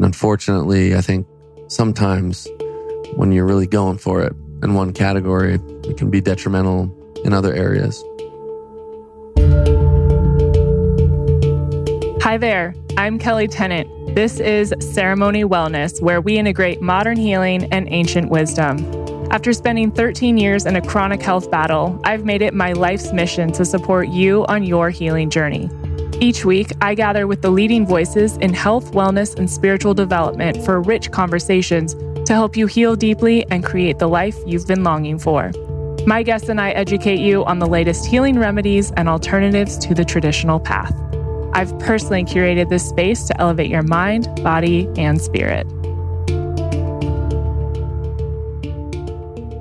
And unfortunately, I think sometimes when you're really going for it in one category, it can be detrimental in other areas. Hi there, I'm Kelli Tennant. This is Ceremony Wellness, where we integrate modern healing and ancient wisdom. After spending 13 years in a chronic health battle, I've made it my life's mission to support you on your healing journey. Each week, I gather with the leading voices in health, wellness, and spiritual development for rich conversations to help you heal deeply and create the life you've been longing for. My guests and I educate you on the latest healing remedies and alternatives to the traditional path. I've personally curated this space to elevate your mind, body, and spirit.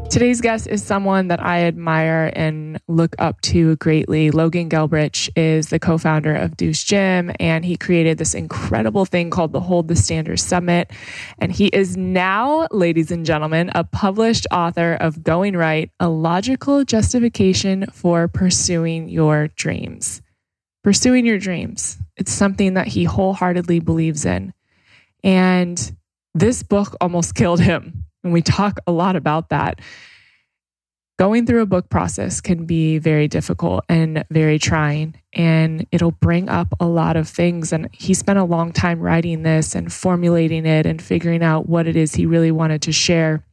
Today's guest is someone that I admire and look up to greatly. Logan Gelbrich is the co founder of Deuce Gym, and he created this incredible thing called the Hold the Standard Summit. And he is now, ladies and gentlemen, a published author of Going Right A Logical Justification for Pursuing Your Dreams. Pursuing your dreams. It's something that he wholeheartedly believes in. And this book almost killed him and we talk a lot about that. Going through a book process can be very difficult and very trying, and it'll bring up a lot of things. And he spent a long time writing this and formulating it and figuring out what it is he really wanted to share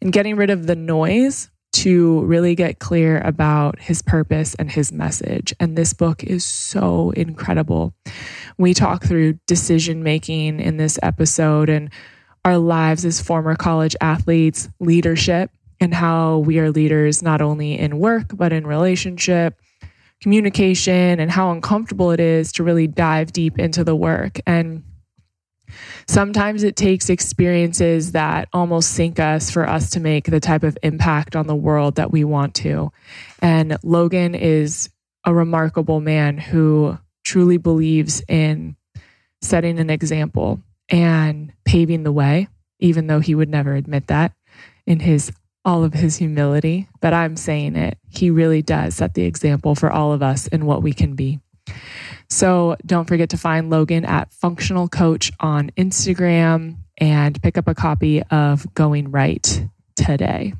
and getting rid of the noise to really get clear about his purpose and his message. And this book is so incredible. We talk through decision making in this episode and our lives as former college athletes, leadership, and how we are leaders not only in work, but in relationship, communication, and how uncomfortable it is to really dive deep into the work. And sometimes it takes experiences that almost sink us for us to make the type of impact on the world that we want to. And Logan is a remarkable man who truly believes in setting an example and paving the way, even though he would never admit that in his all of his humility. But I'm saying it. He really does set the example for all of us in what we can be. So don't forget to find Logan at Functional Coach on Instagram and pick up a copy of Going Right today.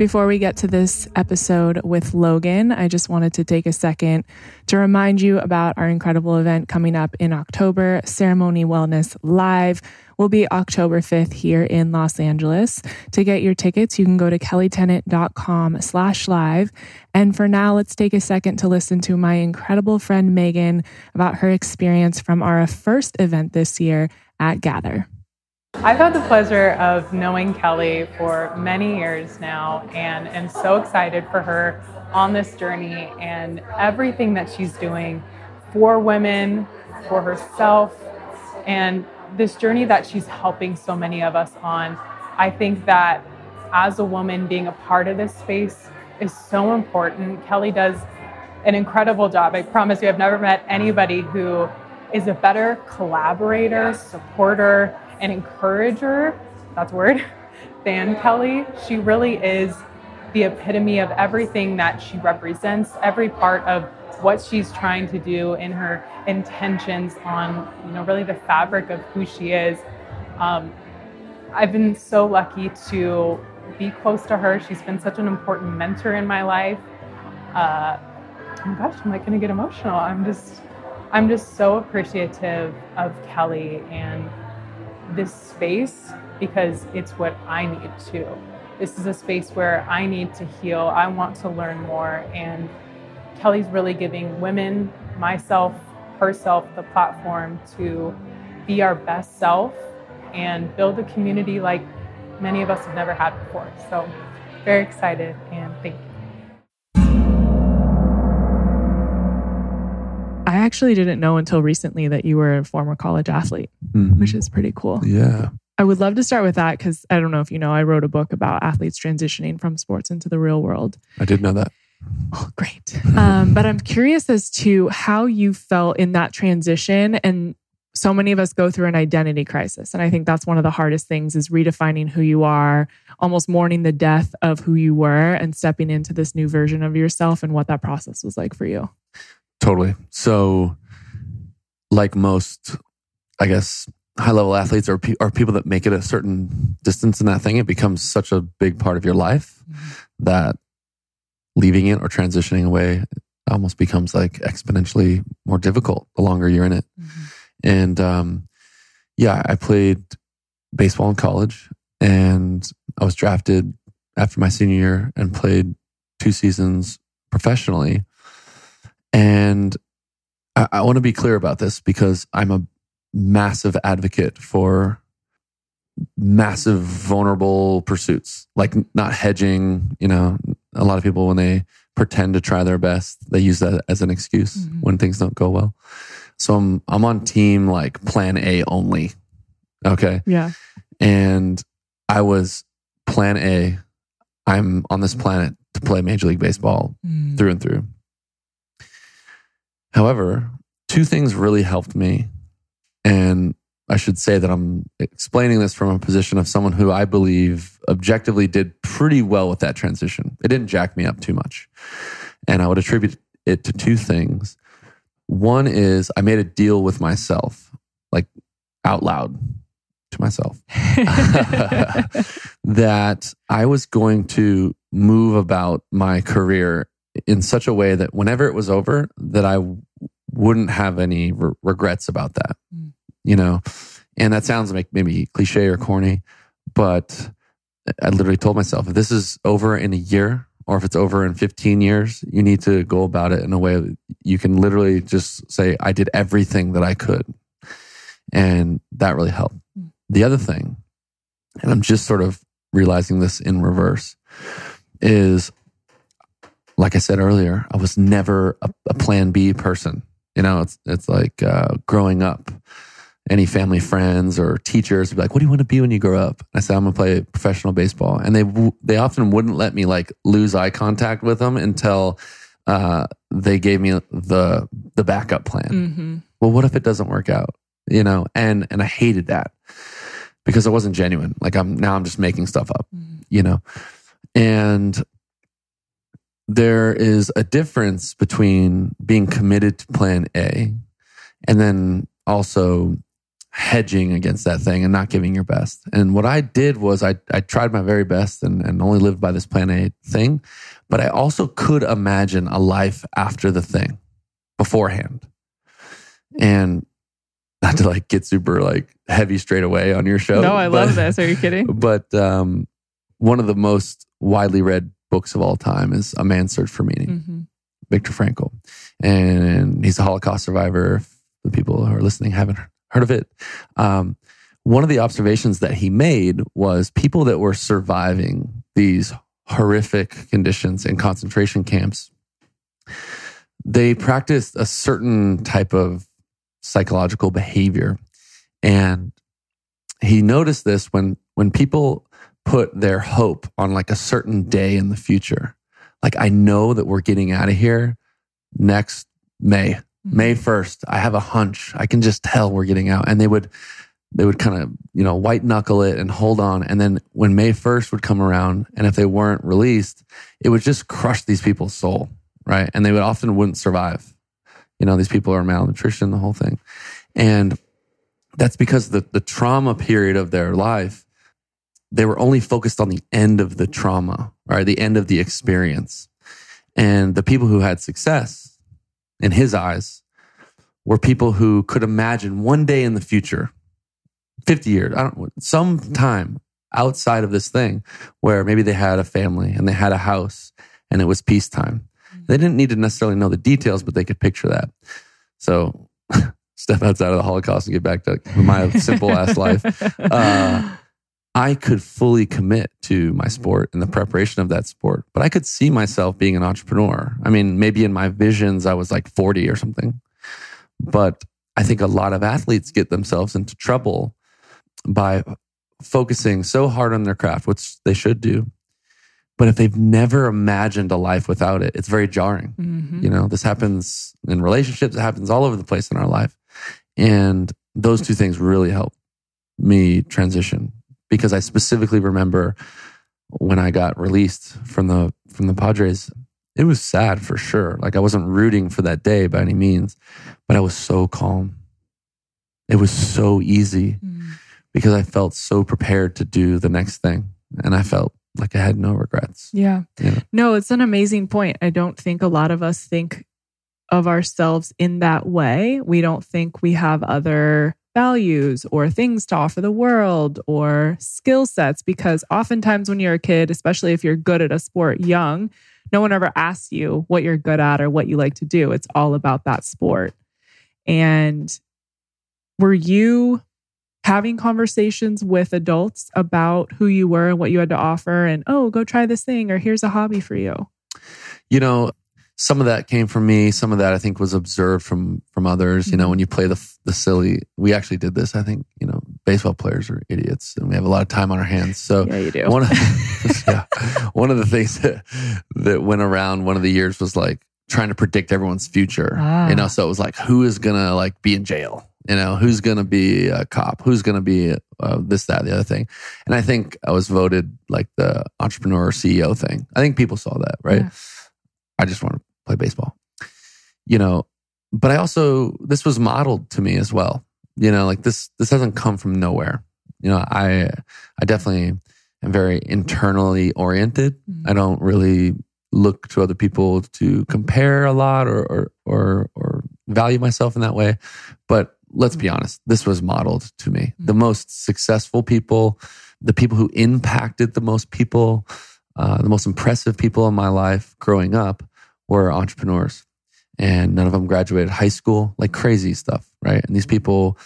Before we get to this episode with Logan, I just wanted to take a second to remind you about our incredible event coming up in October, Ceremony Wellness Live will be October 5th here in Los Angeles. To get your tickets, you can go to kellitennant.com slash live. And for now, let's take a second to listen to my incredible friend Megan about her experience from our first event this year at Gather. I've had the pleasure of knowing Kelli for many years now and am so excited for her on this journey and everything that she's doing for women, for herself, and this journey that she's helping so many of us on. I think that as a woman, being a part of this space is so important. Kelli does an incredible job. I promise you, I've never met anybody who is a better collaborator, supporter, an encourager, that's word, than Kelli. She really is the epitome of everything that she represents, every part of what she's trying to do in her intentions on, you know, really the fabric of who she is. Um, I've been so lucky to be close to her. She's been such an important mentor in my life. Uh, oh my gosh, I'm like gonna get emotional. I'm just, I'm just so appreciative of Kelli and this space because it's what I need to. This is a space where I need to heal. I want to learn more. And Kelli's really giving women, myself, herself, the platform to be our best self and build a community like many of us have never had before. So, very excited and thank you. I actually didn't know until recently that you were a former college athlete, mm-hmm. which is pretty cool. Yeah. I would love to start with that because I don't know if you know, I wrote a book about athletes transitioning from sports into the real world. I did know that. Oh, great. Um, but I'm curious as to how you felt in that transition. And so many of us go through an identity crisis. And I think that's one of the hardest things is redefining who you are, almost mourning the death of who you were and stepping into this new version of yourself and what that process was like for you. Totally. So like most, I guess, high level athletes or, pe- or people that make it a certain distance in that thing, it becomes such a big part of your life mm-hmm. that leaving it or transitioning away almost becomes like exponentially more difficult the longer you're in it. Mm-hmm. And um, yeah, I played baseball in college and I was drafted after my senior year and played two seasons professionally. And I, I want to be clear about this because I'm a massive advocate for massive vulnerable pursuits, like not hedging. You know, a lot of people, when they pretend to try their best, they use that as an excuse mm-hmm. when things don't go well. So I'm, I'm on team like plan A only. Okay. Yeah. And I was plan A. I'm on this planet to play Major League Baseball mm. through and through. However, two things really helped me. And I should say that I'm explaining this from a position of someone who I believe objectively did pretty well with that transition. It didn't jack me up too much. And I would attribute it to two things. One is I made a deal with myself, like out loud to myself, that I was going to move about my career in such a way that whenever it was over, that I wouldn't have any re- regrets about that. Mm. You know, and that sounds like maybe cliche or corny, but I literally told myself if this is over in a year or if it's over in 15 years, you need to go about it in a way that you can literally just say, I did everything that I could. And that really helped. Mm. The other thing, and I'm just sort of realizing this in reverse, is like I said earlier, I was never a, a plan B person. You know, it's it's like uh, growing up. Any family friends or teachers would be like, "What do you want to be when you grow up?" I said, "I'm gonna play professional baseball," and they they often wouldn't let me like lose eye contact with them until uh, they gave me the the backup plan. Mm-hmm. Well, what if it doesn't work out? You know, and and I hated that because it wasn't genuine. Like I'm now I'm just making stuff up. Mm-hmm. You know, and there is a difference between being committed to plan A and then also hedging against that thing and not giving your best. And what I did was I, I tried my very best and, and only lived by this plan A thing, but I also could imagine a life after the thing beforehand. And not to like get super like heavy straight away on your show. No, I but, love this. Are you kidding? But um, one of the most widely read books of all time is A Man's Search for Meaning, mm-hmm. Viktor Frankl. And he's a Holocaust survivor. The people who are listening haven't heard of it. Um, one of the observations that he made was people that were surviving these horrific conditions in concentration camps, they practiced a certain type of psychological behavior. And he noticed this when, when people put their hope on like a certain day in the future. Like I know that we're getting out of here next May, mm-hmm. May 1st. I have a hunch. I can just tell we're getting out. And they would, they would kind of, you know, white knuckle it and hold on. And then when May 1st would come around and if they weren't released, it would just crush these people's soul. Right. And they would often wouldn't survive. You know, these people are malnutrition, the whole thing. And that's because the, the trauma period of their life they were only focused on the end of the trauma or the end of the experience. And the people who had success in his eyes were people who could imagine one day in the future, 50 years, I don't some time outside of this thing where maybe they had a family and they had a house and it was peacetime. They didn't need to necessarily know the details, but they could picture that. So step outside of the Holocaust and get back to my simple ass life. Uh, I could fully commit to my sport and the preparation of that sport, but I could see myself being an entrepreneur. I mean, maybe in my visions, I was like 40 or something. But I think a lot of athletes get themselves into trouble by focusing so hard on their craft, which they should do. But if they've never imagined a life without it, it's very jarring. Mm-hmm. You know, this happens in relationships, it happens all over the place in our life. And those two things really help me transition because I specifically remember when I got released from the from the Padres, it was sad for sure. Like I wasn't rooting for that day by any means, but I was so calm. it was so easy mm. because I felt so prepared to do the next thing. And I felt like I had no regrets. Yeah. You know? No, it's an amazing point. I don't think a lot of us think of ourselves in that way. We don't think we have other values or things to offer the world or skill sets because oftentimes when you're a kid, especially if you're good at a sport young, no one ever asks you what you're good at or what you like to do. It's all about that sport. And were you having conversations with adults about who you were and what you had to offer and oh go try this thing or here's a hobby for you you know some of that came from me some of that i think was observed from from others you know mm-hmm. when you play the the silly we actually did this i think you know baseball players are idiots and we have a lot of time on our hands so yeah you do one of yeah, one of the things that that went around one of the years was like trying to predict everyone's future ah. you know so it was like who is gonna like be in jail you know, who's going to be a cop? Who's going to be uh, this, that, the other thing? And I think I was voted like the entrepreneur CEO thing. I think people saw that, right? Yeah. I just want to play baseball, you know. But I also this was modeled to me as well. You know, like this this doesn't come from nowhere. You know, I I definitely am very internally oriented. Mm-hmm. I don't really look to other people to compare a lot or or or, or value myself in that way. But let's be honest, this was modeled to me. The mm-hmm. most successful people, the people who impacted the most people, uh, the most impressive people in my life growing up were entrepreneurs. And none of them graduated high school, like crazy stuff, right? And these people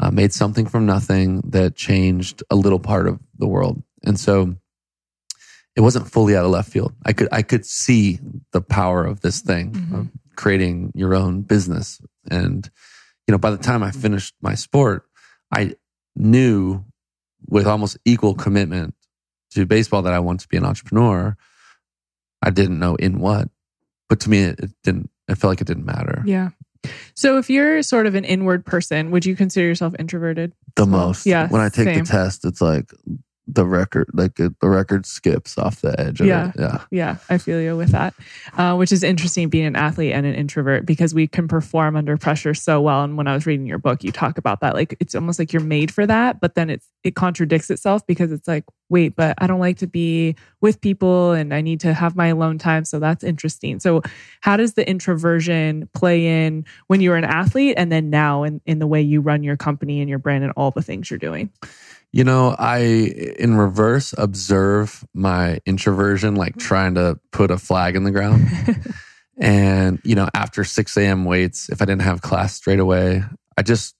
uh, made something from nothing that changed a little part of the world. And so it wasn't fully out of left field. I could I could see the power of this thing, mm-hmm. of creating your own business and you know, by the time I finished my sport, I knew with almost equal commitment to baseball that I wanted to be an entrepreneur. I didn't know in what, but to me, it, didn't, it felt like it didn't matter. Yeah. So if you're sort of an inward person, would you consider yourself introverted? The most. Yeah. When I take same. the test, it's like the record like the record skips off the edge yeah it. yeah. Yeah i feel you with that. Uh, which is interesting being an athlete and an introvert because we can perform under pressure so well. And when i was reading your book you talk about that like it's almost like you're made for that but then it's it contradicts itself because it's like wait but i don't like to be with people and i need to have my alone time. So that's interesting. So how does the introversion play in when you're an athlete and then now in, in the way you run your company and your brand and all the things you're doing you know, I in reverse observe my introversion, like trying to put a flag in the ground. and, you know, after 6 a.m. weights, if I didn't have class straight away, I just,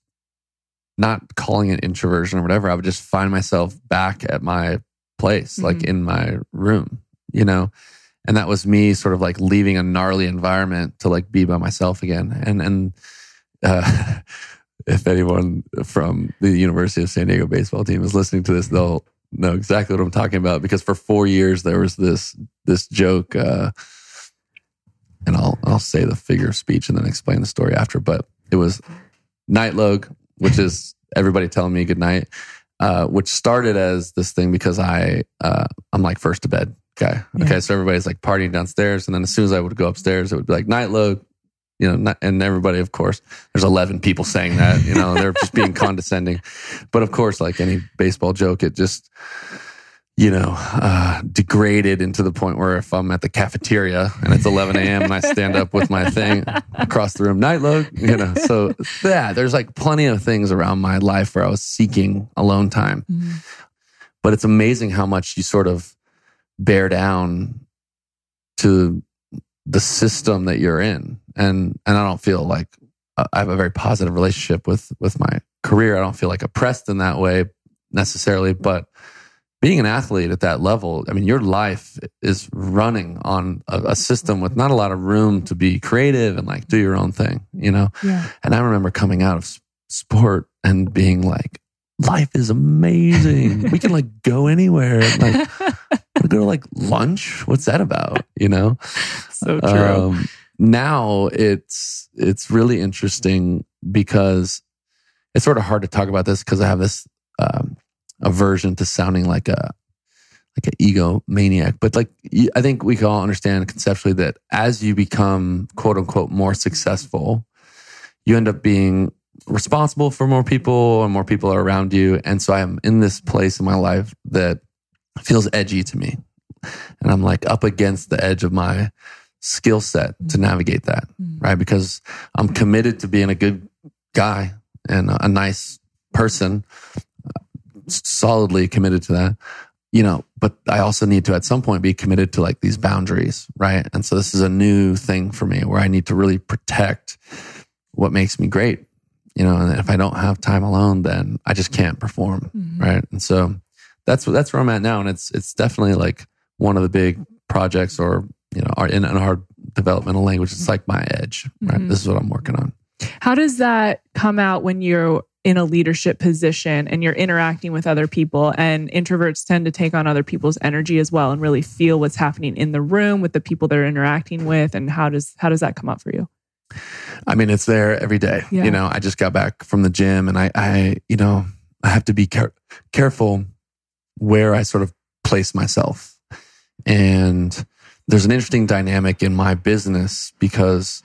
not calling it introversion or whatever, I would just find myself back at my place, mm-hmm. like in my room, you know? And that was me sort of like leaving a gnarly environment to like be by myself again. And, and, uh, if anyone from the University of San Diego baseball team is listening to this, they'll know exactly what I'm talking about because for four years there was this this joke, uh, and I'll I'll say the figure of speech and then explain the story after. But it was night log, which is everybody telling me good night, uh, which started as this thing because I uh, I'm like first to bed guy. Okay, so everybody's like partying downstairs, and then as soon as I would go upstairs, it would be like night log, you know, not, and everybody, of course, there's 11 people saying that, you know, they're just being condescending. But of course, like any baseball joke, it just, you know, uh, degraded into the point where if I'm at the cafeteria and it's 11 a.m. and I stand up with my thing across the room, night look, you know, so yeah, there's like plenty of things around my life where I was seeking alone time. Mm-hmm. But it's amazing how much you sort of bear down to the system that you're in and and I don't feel like uh, I have a very positive relationship with with my career. I don't feel like oppressed in that way necessarily, but being an athlete at that level, I mean, your life is running on a, a, system with not a lot of room to be creative and like do your own thing, you know? Yeah. And I remember coming out of sport and being like, life is amazing. we can like go anywhere. Like, we go to like lunch. What's that about? You know? So true. Um, now it's it's really interesting because it's sort of hard to talk about this because I have this um, aversion to sounding like a like an ego maniac. But like I think we can all understand conceptually that as you become quote unquote more successful, you end up being responsible for more people and more people are around you. And so I'm in this place in my life that feels edgy to me. And I'm like up against the edge of my skill set to navigate that, mm-hmm. right? Because I'm committed to being a good guy and a nice person, solidly committed to that, you know, but I also need to at some point be committed to like these boundaries, right? And so this is a new thing for me where I need to really protect what makes me great, you know, and if I don't have time alone, then I just can't perform, mm-hmm. right? And so that's that's where I'm at now, and it's it's definitely like one of the big projects or you know, our, in, in our developmental language, it's like my edge, right? Mm-hmm. This is what I'm working on. How does that come out when you're in a leadership position and you're interacting with other people? And introverts tend to take on other people's energy as well and really feel what's happening in the room with the people they're interacting with. And how does how does that come up for you? I mean, it's there every day. Yeah. You know, I just got back from the gym, and I, I, you know, I have to be care- careful where I sort of place myself, and there's an interesting dynamic in my business because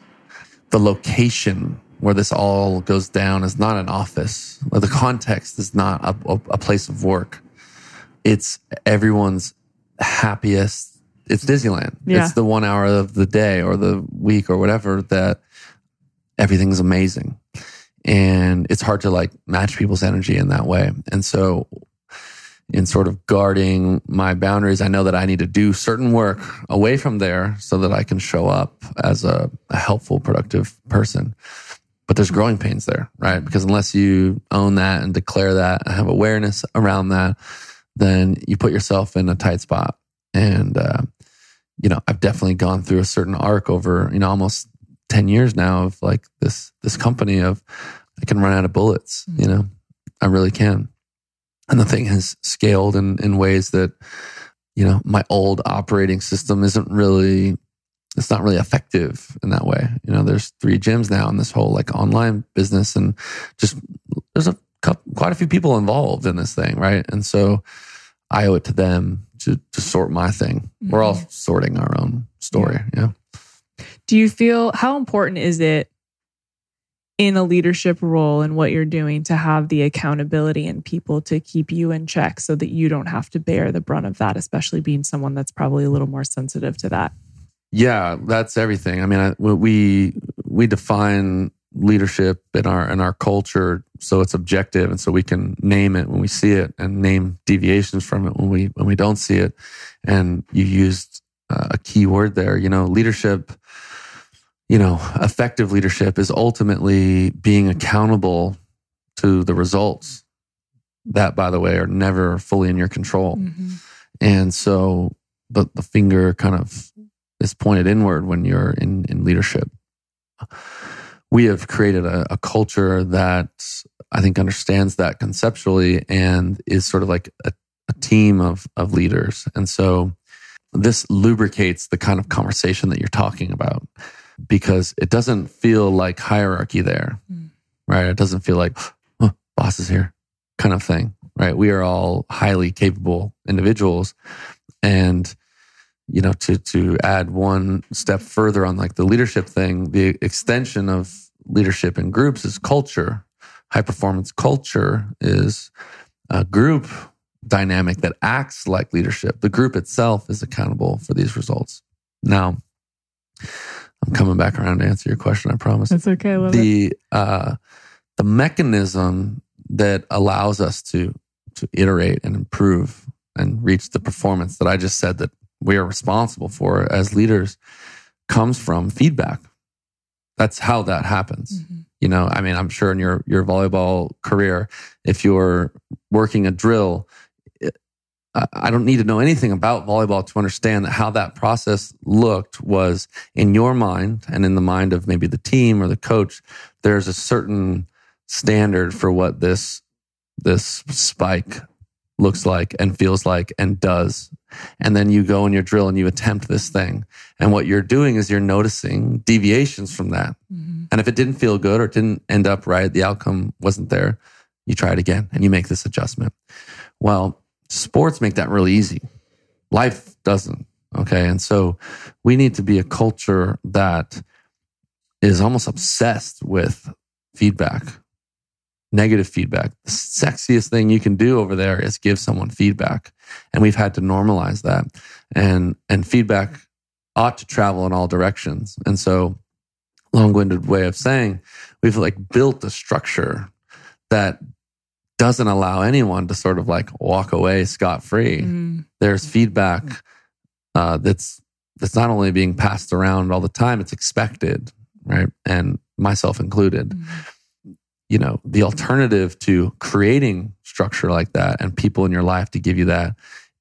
the location where this all goes down is not an office. The context is not a, a place of work. It's everyone's happiest. It's Disneyland. Yeah. It's the one hour of the day or the week or whatever that everything's amazing. And it's hard to like match people's energy in that way. And so in sort of guarding my boundaries. I know that I need to do certain work away from there so that I can show up as a, a, helpful, productive person. But there's growing pains there, right? Because unless you own that and declare that and have awareness around that, then you put yourself in a tight spot. And, uh, you know, I've definitely gone through a certain arc over, you know, almost 10 years now of like this, this company of I can run out of bullets, you know, I really can and the thing has scaled in, in ways that you know my old operating system isn't really it's not really effective in that way you know there's three gyms now in this whole like online business and just there's a couple, quite a few people involved in this thing right and so i owe it to them to to sort my thing mm-hmm. we're all mm-hmm. sorting our own story yeah. yeah do you feel how important is it in a leadership role and what you're doing to have the accountability and people to keep you in check so that you don't have to bear the brunt of that, especially being someone that's probably a little more sensitive to that. Yeah, that's everything. I mean, we we define leadership in our in our culture so it's objective and so we can name it when we see it and name deviations from it when we when we don't see it. And you used uh, a key word there. You know, leadership you know, effective leadership is ultimately being accountable to the results that, by the way, are never fully in your control. Mm-hmm. And so the, the finger kind of is pointed inward when you're in, in leadership. We have created a, a culture that I think understands that conceptually and is sort of like a, a team of, of leaders. And so this lubricates the kind of conversation that you're talking about because it doesn't feel like hierarchy there, mm. right? It doesn't feel like, oh, boss is here kind of thing, right? We are all highly capable individuals. And, you know, to, to add one step further on like the leadership thing, the extension of leadership in groups is culture. High performance culture is a group dynamic that acts like leadership. The group itself is accountable for these results. Now, I'm coming back around to answer your question. I promise. That's okay. the it. uh, the mechanism that allows us to to iterate and improve and reach the performance that I just said that we are responsible for as leaders comes from feedback. That's how that happens. Mm-hmm. You know, I mean, I'm sure in your your volleyball career, if you're working a drill, I don't need to know anything about volleyball to understand that how that process looked was in your mind and in the mind of maybe the team or the coach. There's a certain standard for what this this spike looks like and feels like and does. And then you go in your drill and you attempt this thing. And what you're doing is you're noticing deviations from that. Mm-hmm. And if it didn't feel good or it didn't end up right, the outcome wasn't there, you try it again and you make this adjustment. Well, Sports make that really easy. Life doesn't. Okay. And so we need to be a culture that is almost obsessed with feedback negative feedback. The sexiest thing you can do over there is give someone feedback. And we've had to normalize that. And and feedback ought to travel in all directions. And so long-winded way of saying we've like built a structure that doesn't allow anyone to sort of like walk away scot-free. Mm. There's feedback uh, that's that's not only being passed around all the time, it's expected, right? And myself included. Mm you know, the alternative to creating structure like that and people in your life to give you that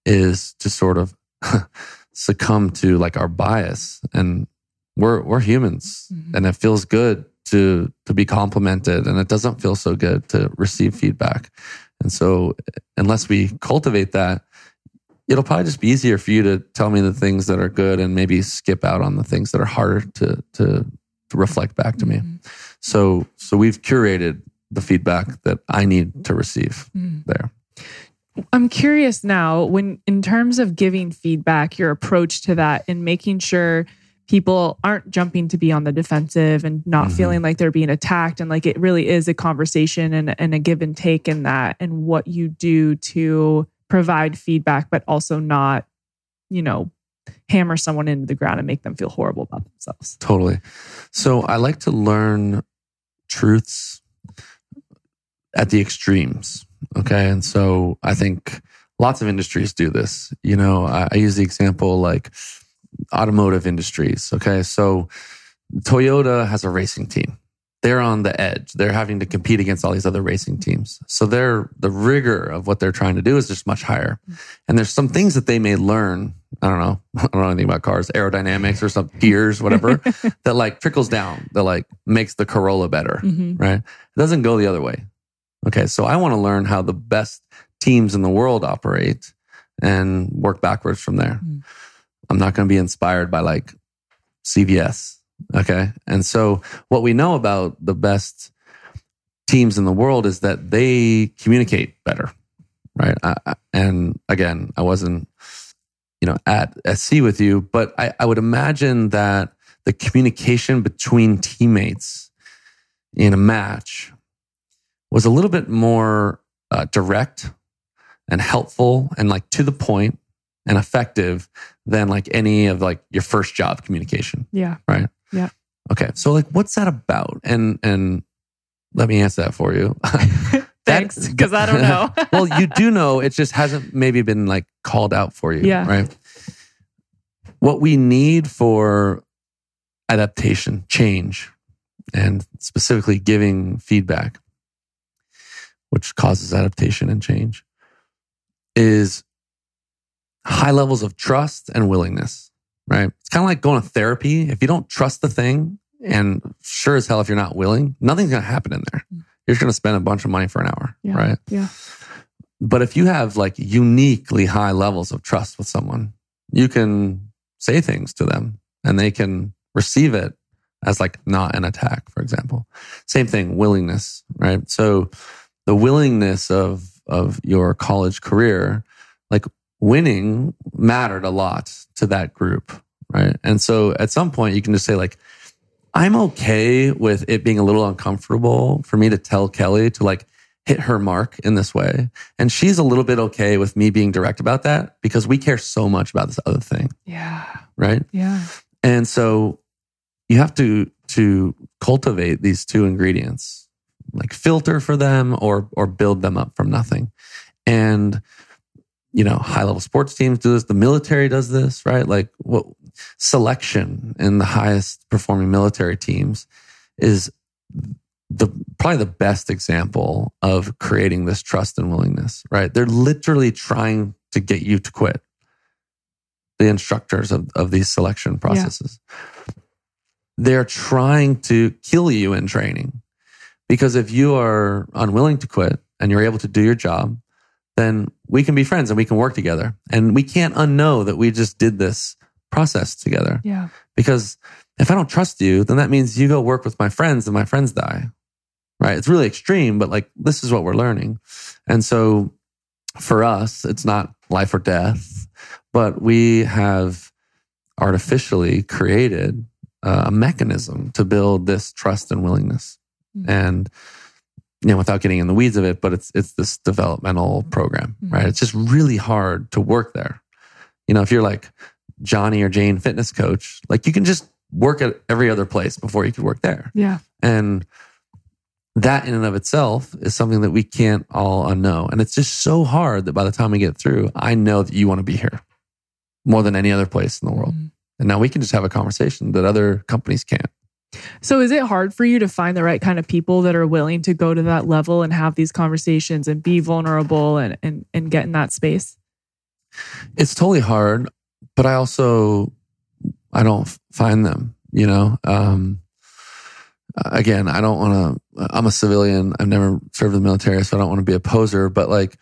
is to sort of succumb to like our bias. And we're we're humans mm-hmm. and it feels good to to be complimented and it doesn't feel so good to receive feedback. And so unless we cultivate that, it'll probably just be easier for you to tell me the things that are good and maybe skip out on the things that are harder to to to reflect back to me. Mm-hmm. So so we've curated the feedback that I need to receive mm-hmm. there. I'm curious now when in terms of giving feedback, your approach to that and making sure people aren't jumping to be on the defensive and not mm-hmm. feeling like they're being attacked and like it really is a conversation and, and a give and take in that and what you do to provide feedback but also not you know hammer someone into the ground and make them feel horrible about themselves. Totally. So I like to learn truths at the extremes. Okay. And so I think lots of industries do this. You know, I, I use the example like automotive industries. Okay. So Toyota has a racing team they're on the edge. They're having to compete against all these other racing teams. So they're the rigor of what they're trying to do is just much higher. And there's some things that they may learn. I don't know. I don't know anything about cars, aerodynamics or some gears, whatever, that like trickles down, that like makes the Corolla better. Mm-hmm. Right. It doesn't go the other way. Okay. So I want to learn how the best teams in the world operate and work backwards from there. Mm-hmm. I'm not going to be inspired by like CVS Okay. And so what we know about the best teams in the world is that they communicate better. Right. I, and again, I wasn't, you know, at SC with you, but I, I would imagine that the communication between teammates in a match was a little bit more uh, direct and helpful and like to the point and effective than like any of like your first job communication. Yeah. Right. Yeah. Okay. So like what's that about? And and let me answer that for you. Thanks, because I don't know. well, you do know. It just hasn't maybe been like called out for you. Yeah. Right. What we need for adaptation, change, and specifically giving feedback, which causes adaptation and change, is high levels of trust and willingness right? It's kind of like going to therapy. If you don't trust the thing, and sure as hell, if you're not willing, nothing's going to happen in there. Mm. You're just going to spend a bunch of money for an hour, yeah, right? Yeah. But if you have like uniquely high levels of trust with someone, you can say things to them and they can receive it as like not an attack, for example. Same thing, willingness, right? So the willingness of, of your college career, winning mattered a lot to that group, right? And so at some point you can just say like, I'm okay with it being a little uncomfortable for me to tell Kelli to like hit her mark in this way. And she's a little bit okay with me being direct about that because we care so much about this other thing. Yeah. Right? Yeah. And so you have to to cultivate these two ingredients, like filter for them or or build them up from nothing. And you know, high level sports teams do this. The military does this, right? Like what selection in the highest performing military teams is the probably the best example of creating this trust and willingness, right? They're literally trying to get you to quit. The instructors of, of these selection processes. Yeah. They're trying to kill you in training because if you are unwilling to quit and you're able to do your job, then we can be friends and we can work together. And we can't unknow that we just did this process together. Yeah. Because if I don't trust you, then that means you go work with my friends and my friends die. Right. It's really extreme, but like this is what we're learning. And so for us, it's not life or death, but we have artificially created a mechanism to build this trust and willingness. Mm-hmm. And you know, without getting in the weeds of it, but it's it's this developmental program, mm-hmm. right? It's just really hard to work there. You know, if you're like Johnny or Jane fitness coach, like you can just work at every other place before you could work there. Yeah. And that in and of itself is something that we can't all unknow. And it's just so hard that by the time we get through, I know that you want to be here more than any other place in the world. Mm-hmm. And now we can just have a conversation that other companies can't. So is it hard for you to find the right kind of people that are willing to go to that level and have these conversations and be vulnerable and and, and get in that space? It's totally hard, but I also I don't find them, you know. Um again, I don't want to I'm a civilian. I've never served in the military, so I don't want to be a poser, but like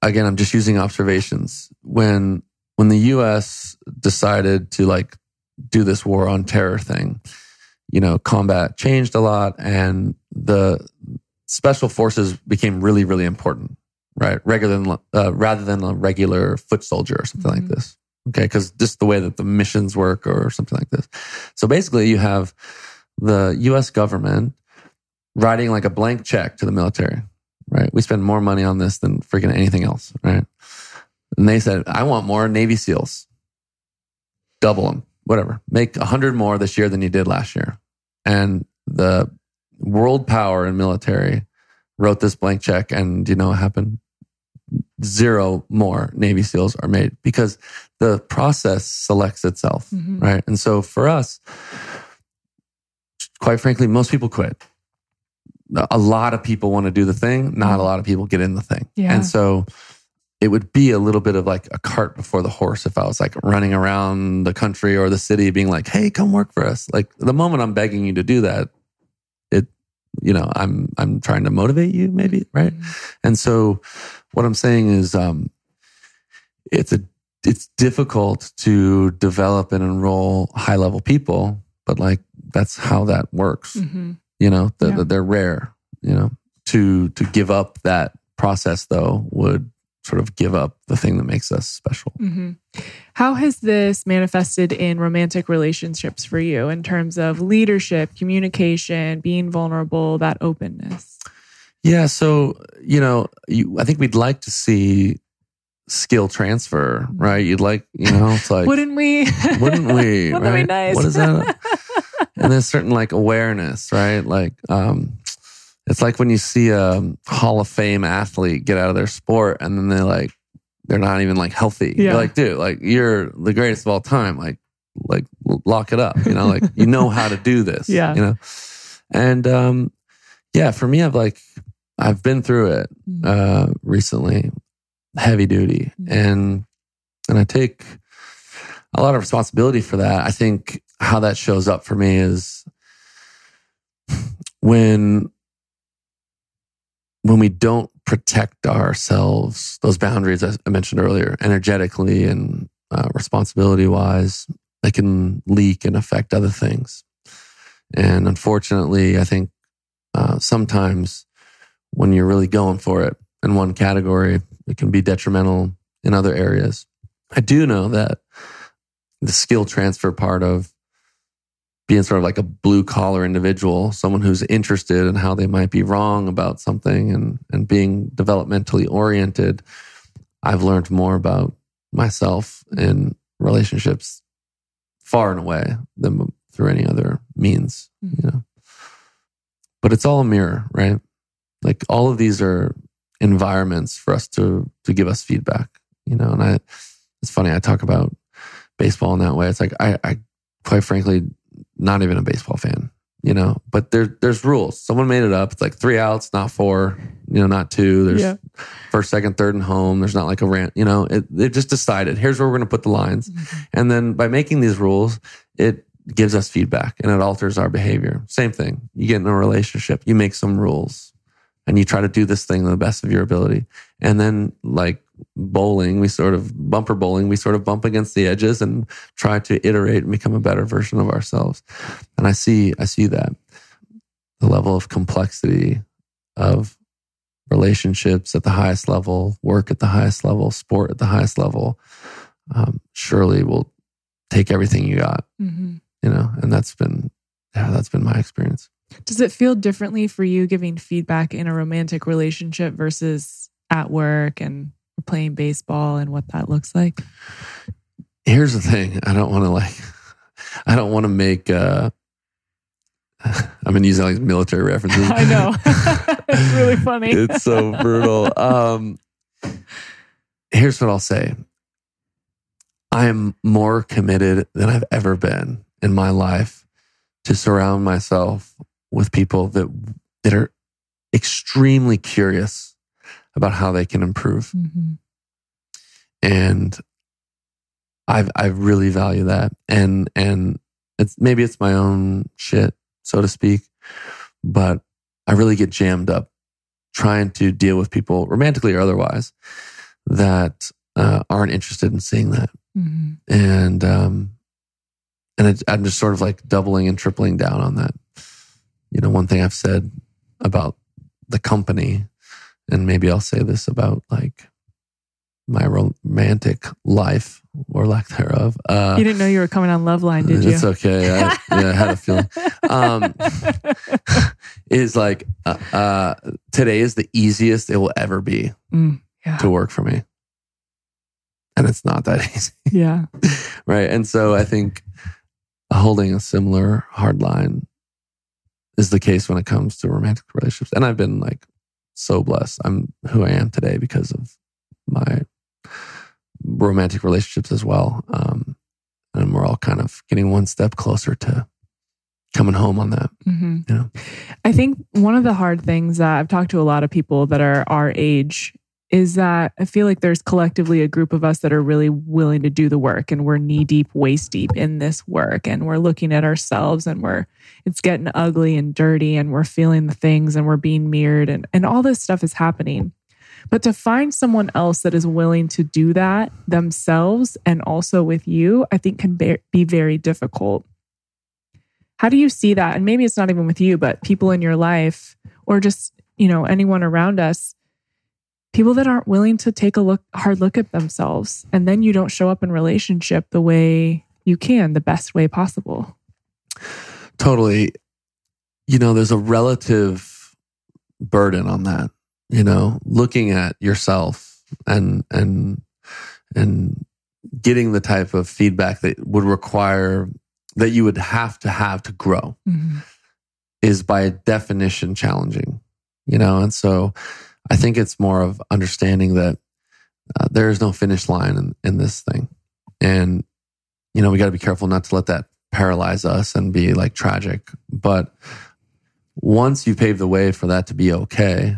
again, I'm just using observations. When when the US decided to like do this war on terror thing, you know, combat changed a lot and the special forces became really, really important, right? Regular than, uh, rather than a regular foot soldier or something mm-hmm. like this. Okay. Cause just the way that the missions work or something like this. So basically you have the US government writing like a blank check to the military, right? We spend more money on this than freaking anything else, right? And they said, I want more Navy SEALs. Double them, whatever. Make a hundred more this year than you did last year and the world power and military wrote this blank check and you know what happened zero more navy seals are made because the process selects itself mm-hmm. right and so for us quite frankly most people quit a lot of people want to do the thing not a mm-hmm. lot of people get in the thing yeah. and so it would be a little bit of like a cart before the horse if I was like running around the country or the city being like, hey, come work for us. Like the moment I'm begging you to do that, it, you know, I'm I'm trying to motivate you, maybe, right? Mm-hmm. And so what I'm saying is um it's a it's difficult to develop and enroll high level people, but like that's how that works. Mm-hmm. You know, the, yeah. the, they're rare, you know. To to give up that process though would sort of give up the thing that makes us special. Mm-hmm. How has this manifested in romantic relationships for you in terms of leadership, communication, being vulnerable, that openness? Yeah, so you know, you, I think we'd like to see skill transfer, right? You'd like, you know, it's like wouldn't we? Wouldn't we? wouldn't right? nice? What is that? and there's certain like awareness, right? Like, um, it's like when you see a Hall of Fame athlete get out of their sport and then they're like, they're not even like healthy. Yeah. You're like, dude, like you're the greatest of all time. Like, like lock it up. You know, like you know how to do this. Yeah. You know, and um, yeah, for me, I've like I've been through it mm-hmm. uh, recently, heavy duty, mm-hmm. and and I take a lot of responsibility for that. I think how that shows up for me is when when we don't protect ourselves, those boundaries I mentioned earlier, energetically and uh, responsibility wise, they can leak and affect other things. And unfortunately, I think uh, sometimes when you're really going for it in one category, it can be detrimental in other areas. I do know that the skill transfer part of being sort of like a blue collar individual, someone who's interested in how they might be wrong about something and, and being developmentally oriented, I've learned more about myself in relationships far and away than through any other means, mm-hmm. you know. But it's all a mirror, right? Like all of these are environments for us to to give us feedback, you know. And I it's funny, I talk about baseball in that way. It's like I, I quite frankly not even a baseball fan, you know, but there, there's rules. Someone made it up. It's like three outs, not four, you know, not two. There's yeah. first, second, third, and home. There's not like a rant, you know, it, they just decided here's where we're going to put the lines. Mm-hmm. And then by making these rules, it gives us feedback and it alters our behavior. Same thing. You get in a relationship, you make some rules and you try to do this thing to the best of your ability. And then like bowling, we sort of bumper bowling, we sort of bump against the edges and try to iterate and become a better version of ourselves. And I see, I see that the level of complexity of relationships at the highest level, work at the highest level, sport at the highest level, um, surely will take everything you got, mm-hmm. you know, and that's been, yeah, that's been my experience. Does it feel differently for you giving feedback in a romantic relationship versus at work and playing baseball and what that looks like? Here's the thing. I don't want to like, I don't want to make, uh, I'm going to use all these military references. I know. it's really funny. it's so brutal. Um, here's what I'll say I am more committed than I've ever been in my life to surround myself with people that that are extremely curious about how they can improve. Mm-hmm. And I've I really value that. And and it's maybe it's my own shit, so to speak, but I really get jammed up trying to deal with people romantically or otherwise that uh, aren't interested in seeing that. Mm-hmm. And um and it, I'm just sort of like doubling and tripling down on that. You know, one thing I've said about the company, and maybe I'll say this about like my romantic life or lack thereof. Uh, you didn't know you were coming on Loveline, did you? It's okay. I, yeah, I had a feeling. Um, is like uh, uh, today is the easiest it will ever be mm, yeah. to work for me, and it's not that easy. Yeah. right. And so I think holding a similar hard line is the case when it comes to romantic relationships. And I've been like so blessed. I'm who I am today because of my romantic relationships as well. Um, and we're all kind of getting one step closer to coming home on that. Mm-hmm. You know? I think one of the hard things that I've talked to a lot of people that are our age is that I feel like there's collectively a group of us that are really willing to do the work and we're knee deep, waist deep in this work and we're looking at ourselves and we're it's getting ugly and dirty and we're feeling the things and we're being mirrored and, and all this stuff is happening. But to find someone else that is willing to do that themselves and also with you, I think can be very difficult. How do you see that? And maybe it's not even with you, but people in your life or just, you know, anyone around us people that aren't willing to take a look hard look at themselves and then you don't show up in relationship the way you can the best way possible totally you know there's a relative burden on that you know looking at yourself and and and getting the type of feedback that would require that you would have to have to grow mm-hmm. is by definition challenging you know and so I think it's more of understanding that uh, there is no finish line in, in this thing. And, you know, we got to be careful not to let that paralyze us and be like tragic. But once you pave the way for that to be okay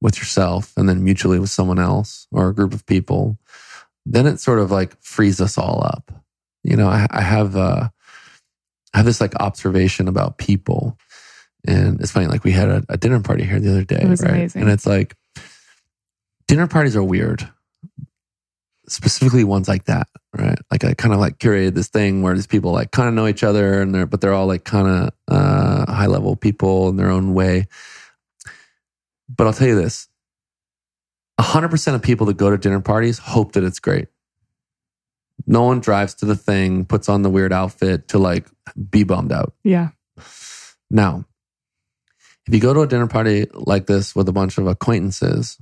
with yourself and then mutually with someone else or a group of people, then it sort of like frees us all up. You know, I, I have, uh, I have this like observation about people and it's funny, like we had a, a dinner party here the other day, It right? Amazing. And it's like dinner parties are weird, specifically ones like that, right? Like I kind of like curated this thing where these people like kind of know each other, and they're but they're all like kind of uh, high level people in their own way. But I'll tell you this: hundred percent of people that go to dinner parties hope that it's great. No one drives to the thing, puts on the weird outfit to like be bummed out. Yeah. Now, if you go to a dinner party like this with a bunch of acquaintances,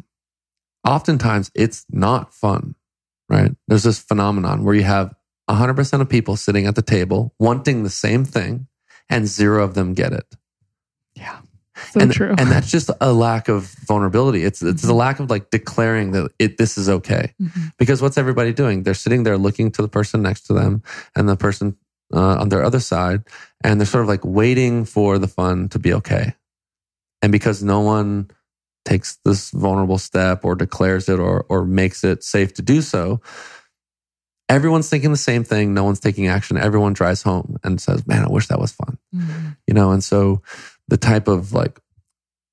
oftentimes it's not fun, right? There's this phenomenon where you have 100% of people sitting at the table wanting the same thing and zero of them get it. Yeah. So and, true. And that's just a lack of vulnerability. It's it's mm-hmm. a lack of like declaring that it this is okay. Mm-hmm. Because what's everybody doing? They're sitting there looking to the person next to them and the person uh, on their other side, and they're sort of like waiting for the fun to be okay. And because no one takes this vulnerable step or declares it or, or makes it safe to do so, everyone's thinking the same thing. No one's taking action. Everyone drives home and says, man, I wish that was fun. Mm-hmm. You know, and so the type of like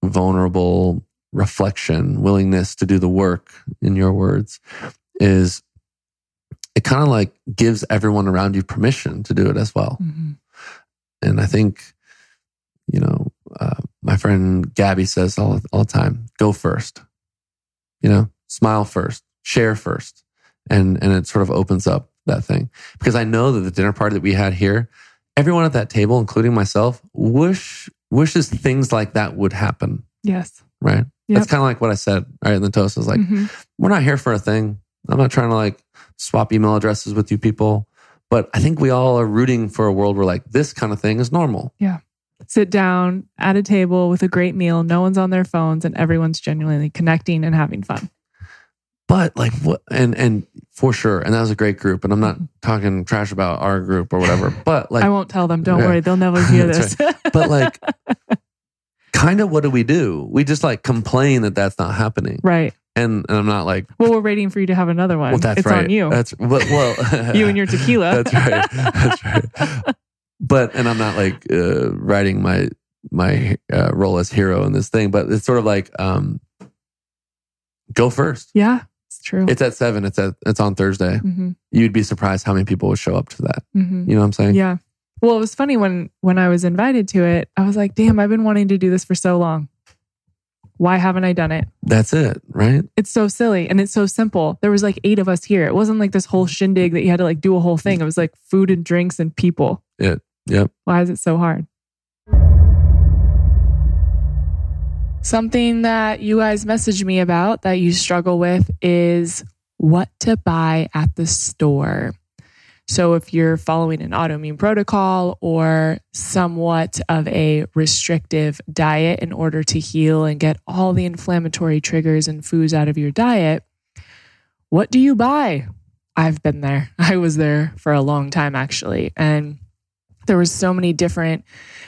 vulnerable reflection, willingness to do the work, in your words, is it kind of like gives everyone around you permission to do it as well. Mm-hmm. And I think, you know, uh, my friend Gabby says all, all the time, go first, you know, smile first, share first. And, and it sort of opens up that thing because I know that the dinner party that we had here, everyone at that table, including myself, wish wishes things like that would happen. Yes. Right. Yep. That's kind of like what I said right in the toast. I was like, Mhm. we're not here for a thing. I'm not trying to like swap email addresses with you people. But I think we all are rooting for a world where like this kind of thing is normal. Sit down at a table with a great meal. No one's on their phones and everyone's genuinely connecting and having fun. But like what and and for sure. And that was a great group. And I'm not talking trash about our group or whatever. But like I won't tell them. Don't Yeah. worry. They'll never hear this. That's but like kind of what do we do? We just like complain that that's not happening. right. And and I'm not like Well, we're waiting for you to have another one. well that's it's right. on you. That's well, well you and your tequila. That's right. That's right. But and I'm not like uh, writing my my uh, role as hero in this thing, but it's sort of like um, go first. yeah, it's true. It's at seven. It's at it's on Thursday. hmm You'd be surprised how many people would show up to that. hmm You know what I'm saying? Yeah. Well, it was funny when when I was invited to it. I was like, "Damn, I've been wanting to do this for so long. Why haven't I done it?" That's it, right? It's so silly and it's so simple. There was like eight of us here. It wasn't like this whole shindig that you had to like do a whole thing. It was like food and drinks and people. It. Yep. Why is it so hard? Something that you guys messaged me about that you struggle with is what to buy at the store. So, if you're following an autoimmune protocol or somewhat of a restrictive diet in order to heal and get all the inflammatory triggers and foods out of your diet, what do you buy? I've been there. I was there for a long time, actually. And there was so many different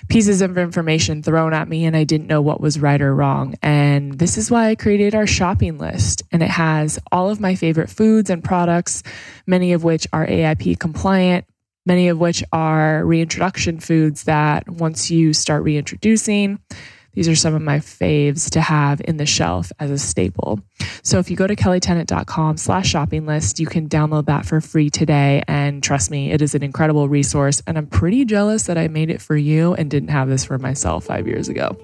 pieces of information thrown at me and I didn't know what was right or wrong. And this is why I created our shopping list. And it has all of my favorite foods and products, many of which are AIP compliant, many of which are reintroduction foods that once you start reintroducing, these are some of my faves to have in the shelf as a staple. So if you go to kellitennant.com slash shopping list, you can download that for free today. And trust me, it is an incredible resource. And I'm pretty jealous that I made it for you and didn't have this for myself five years ago.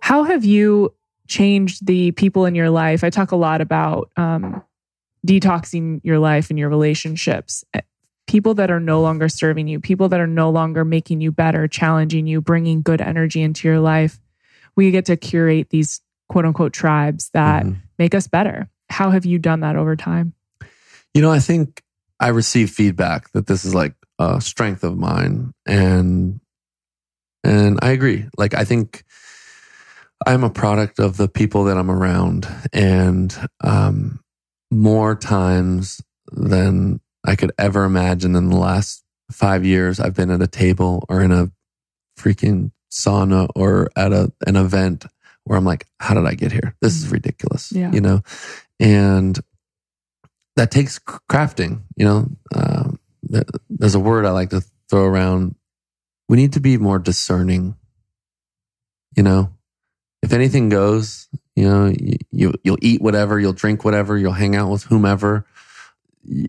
How have you changed the people in your life? I talk a lot about um, detoxing your life and your relationships. People that are no longer serving you, people that are no longer making you better, challenging you, bringing good energy into your life. We get to curate these quote unquote tribes that Mhm. make us better. How have you done that over time? You know, I think I receive feedback that this is like a strength of mine, and and I agree. Like I think I'm a product of the people that I'm around, and um, more times than I could ever imagine in the last five years, I've been at a table or in a freaking sauna or at a an event where I'm like, how did I get here? This is ridiculous. Yeah. You know, and that takes crafting. You know, um, there's a word I like to throw around. We need to be more discerning. You know, if anything goes, you know, you, you you'll eat whatever, you'll drink whatever, you'll hang out with whomever.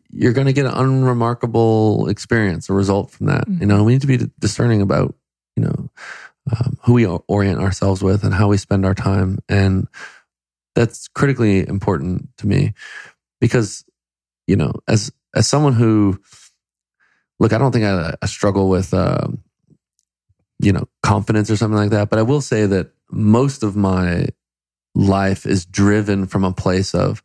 You're going to get an unremarkable experience, a result from that. You know, we need to be discerning about, you know, um, who we orient ourselves with and how we spend our time, and that's critically important to me because you know as as someone who look i don't think i, I struggle with um, you know confidence or something like that but i will say that most of my life is driven from a place of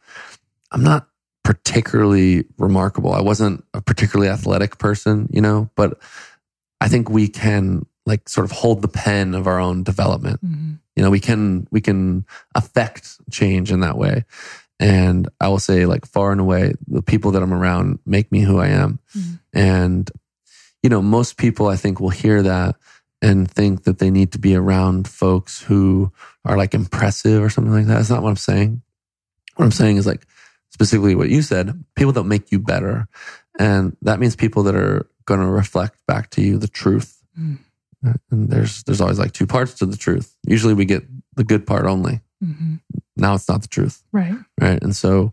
i'm not particularly remarkable. I wasn't a particularly athletic person you know but i think we can like sort of hold the pen of our own development. You know we can we can affect change in that way. And i will say like far and away the people that i'm around make me who i am. Mhm. and you know most people i think will hear that and think that they need to be around folks who are like impressive or something like that. That's not what i'm saying. What i'm saying is like specifically what you said people that make you better and that means people that are going to reflect back to you the truth Mm. and there's there's always like two parts to the truth usually we get the good part only Mhm. now it's not the truth Right. right and so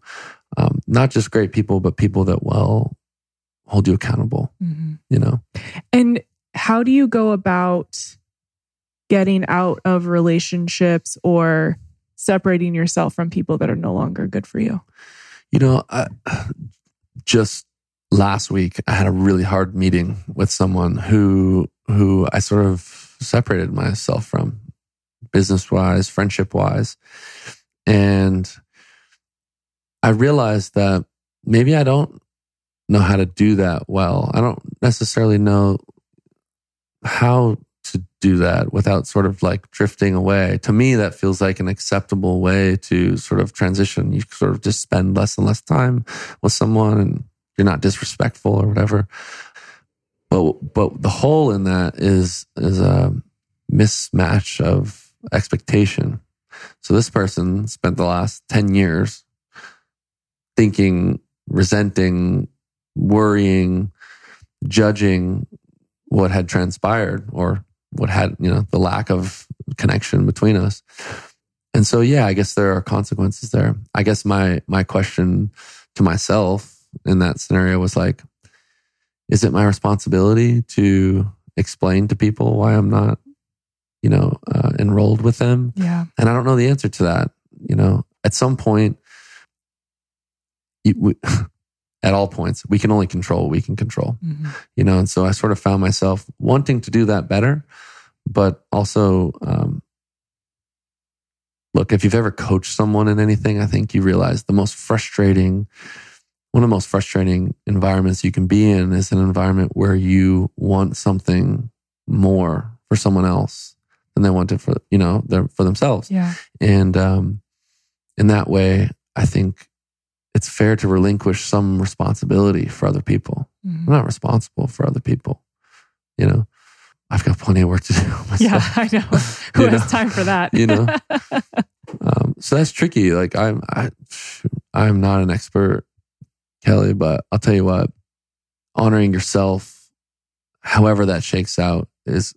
um, not just great people but people that will hold you accountable Mhm. you know And how do you go about getting out of relationships or separating yourself from people that are no longer good for you? You know I, just last week I had a really hard meeting with someone who who I sort of separated myself from business wise, friendship wise. And I realized that maybe I don't know how to do that well. I don't necessarily know how do that without sort of like drifting away. To me, that feels like an acceptable way to sort of transition. You sort of just spend less and less time with someone and you're not disrespectful or whatever. But but the hole in that is is a mismatch of expectation. So this person spent the last 10 years thinking, resenting, worrying, judging what had transpired or what had, you know, the lack of connection between us. And so yeah, I guess there are consequences there. I guess my my question to myself in that scenario was like is it my responsibility to explain to people why I'm not you know, uh, enrolled with them. Yeah. And I don't know the answer to that. You know, at some point, you, we, at all points, we can only control what we can control. Mm-hmm. You know, and so I sort of found myself wanting to do that better, but also, um, look, if you've ever coached someone in anything, I think you realize the most frustrating, one of the most frustrating environments you can be in is an environment where you want something more for someone else than they want it for you know their, for themselves. Yeah. And um, in that way, I think it's fair to relinquish some responsibility for other people. Mm-hmm. I'm not responsible for other people. You know, I've got plenty of work to do. Myself. Yeah, I know. Who has know? time for that? you know. Um, so that's tricky. Like I'm, I, I'm not an expert, Kelli, but I'll tell you what, honoring yourself, however that shakes out, is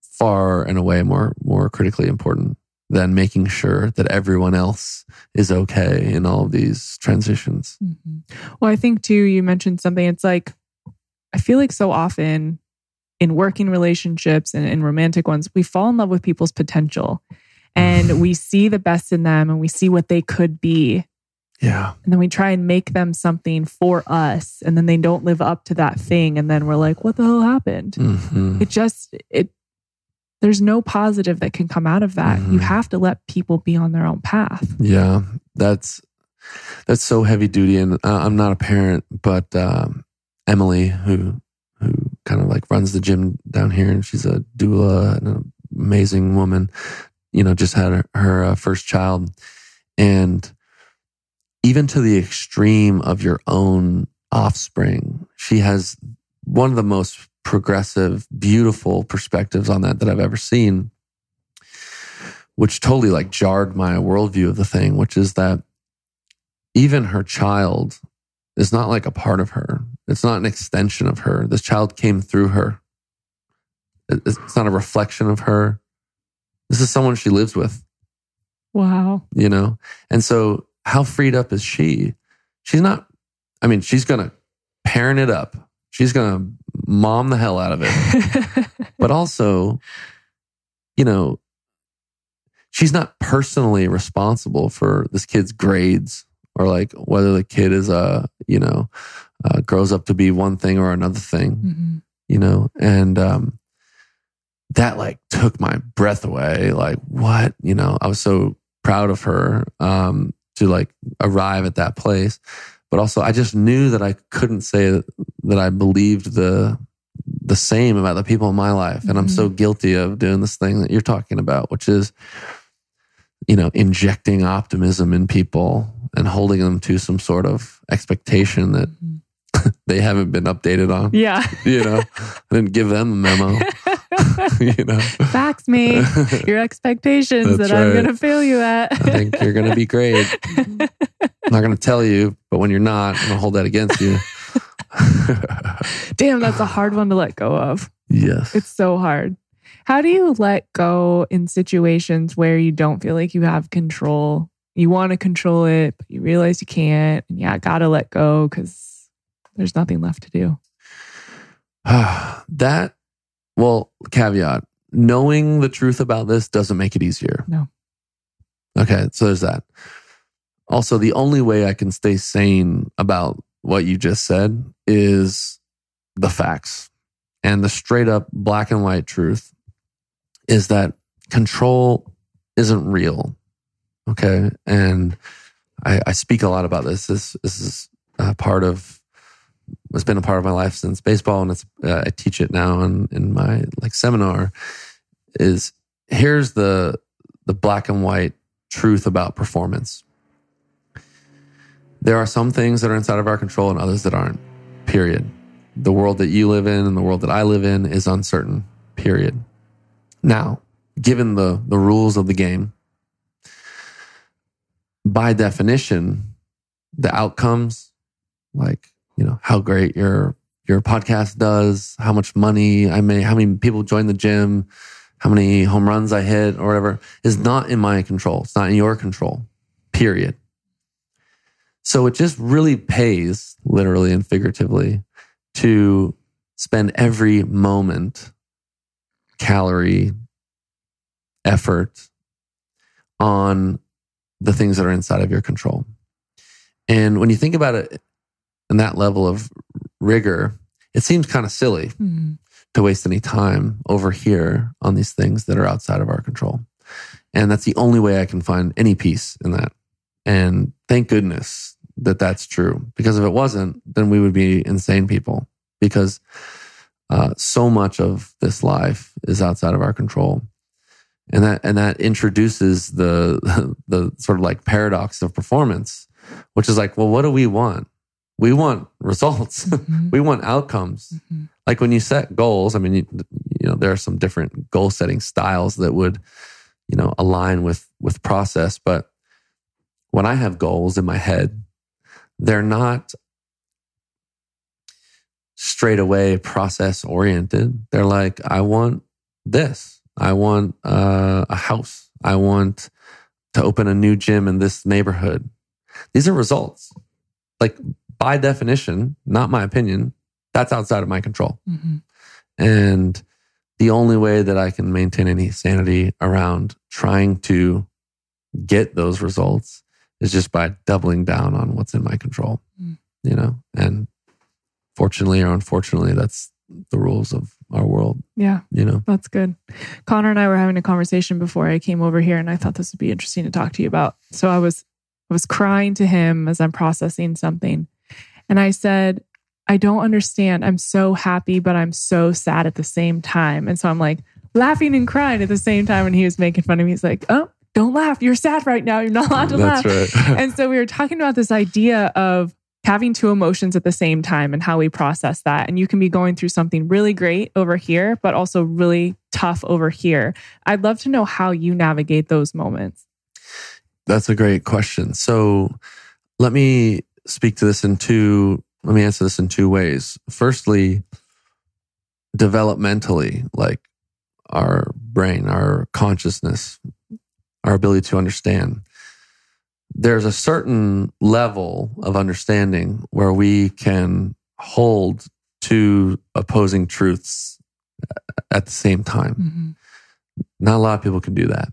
far and away more more critically important than making sure that everyone else is okay in all of these transitions. Mm-hmm. Well, I think too, you mentioned something. It's like, I feel like so often in working relationships and in romantic ones, we fall in love with people's potential and we see the best in them and we see what they could be. Yeah. And then we try and make them something for us and then they don't live up to that thing. And then we're like, what the hell happened? Mm-hmm. It just, it, there's no positive that can come out of that. Mm-hmm. You have to let people be on their own path. Yeah, that's that's so heavy duty. And uh, I'm not a parent, but um, Emily, who who kind of like runs the gym down here, and she's a doula and an amazing woman. You know, just had her, her uh, first child, and even to the extreme of your own offspring, she has one of the most progressive, beautiful perspectives on that that I've ever seen, which totally like jarred my worldview of the thing, which is that even her child is not like a part of her. It's not an extension of her. This child came through her. It's not a reflection of her. This is someone she lives with. Wow. You know? And so, how freed up is she? She's not, I mean, she's going to parent it up. She's going to mom the hell out of it. but also, you know, she's not personally responsible for this kid's grades or like whether the kid is a, you know, uh, grows up to be one thing or another thing, mm-hmm. you know, and, um, that like took my breath away. Like, what? You know, I was so proud of her, um, to like arrive at that place but also I just knew that I couldn't say that, I believed the the same about the people in my life. And mm-hmm. I'm so mm-hmm. guilty of doing this thing that you're talking about, which is, you know, injecting optimism in people and holding them to some sort of expectation that mm-hmm. they haven't been updated on. Yeah. You know, I didn't give them a memo. you know, fax me your expectations that right. I'm going to fail you at. I think you're going to be great. I'm not going to tell you, but when you're not, I'm going to hold that against you. Damn, that's a hard one to let go of. Yes. It's so hard. How do you let go in situations where you don't feel like you have control? You want to control it, but you realize you can't. And yeah, I got to let go because there's nothing left to do. that, well, caveat knowing the truth about this doesn't make it easier. No. Okay, so there's that. Also, the only way I can stay sane about what you just said is the facts. And the straight up black and white truth is that control isn't real. Okay. And I, I speak a lot about this. This, this is a part of, it's been a part of my life since baseball. And it's, uh, I teach it now in, in my like seminar is here's the, the black and white truth about performance. There are some things that are inside of our control and others that aren't, period. The world that you live in and the world that I live in is uncertain, period. Now, given the, the rules of the game, by definition, the outcomes, like, you know, how great your your podcast does, how much money I may, how many people join the gym, how many home runs I hit or whatever, is not in my control. It's not in your control, period. So it just really pays, literally and figuratively, to spend every moment, calorie, effort on the things that are inside of your control. And when you think about it in that level of rigor, it seems kind of silly mm-hmm. to waste any time over here on these things that are outside of our control. And that's the only way I can find any peace in that. And thank goodness that that's true. Because if it wasn't, then we would be insane people. Because uh, so much of this life is outside of our control and that and that introduces the the sort of like paradox of performance which is like well what do we want we want results mm-hmm. we want outcomes mm-hmm. like when you set goals i mean you, you know there are some different goal setting styles that would you know align with with process but when i have goals in my head they're not straight away process oriented they're like i want this I want uh, a house. I want to open a new gym in this neighborhood. These are results. Like by definition, not my opinion, that's outside of my control. Mm-hmm. And the only way that I can maintain any sanity around trying to get those results is just by doubling down on what's in my control, mm. you know? And fortunately or unfortunately, that's the rules of our world. Yeah. You know, that's good. Connor and I were having a conversation before I came over here and I thought this would be interesting to talk to you about. So I was I was crying to him as I'm processing something. And I said, I don't understand. I'm so happy, but I'm so sad at the same time. And so I'm like laughing and crying at the same time. And he was making fun of me. He's like, Oh, don't laugh. You're sad right now. You're not allowed to That's laugh. Right. and so we were talking about this idea of having two emotions at the same time and how we process that. And you can be going through something really great over here, but also really tough over here. I'd love to know how you navigate those moments. That's a great question. So let me speak to this in two, let me answer this in two ways. Firstly, developmentally, like our brain, our consciousness, our ability to understand there's a certain level of understanding where we can hold two opposing truths at the same time. Mm-hmm. Not a lot of people can do that.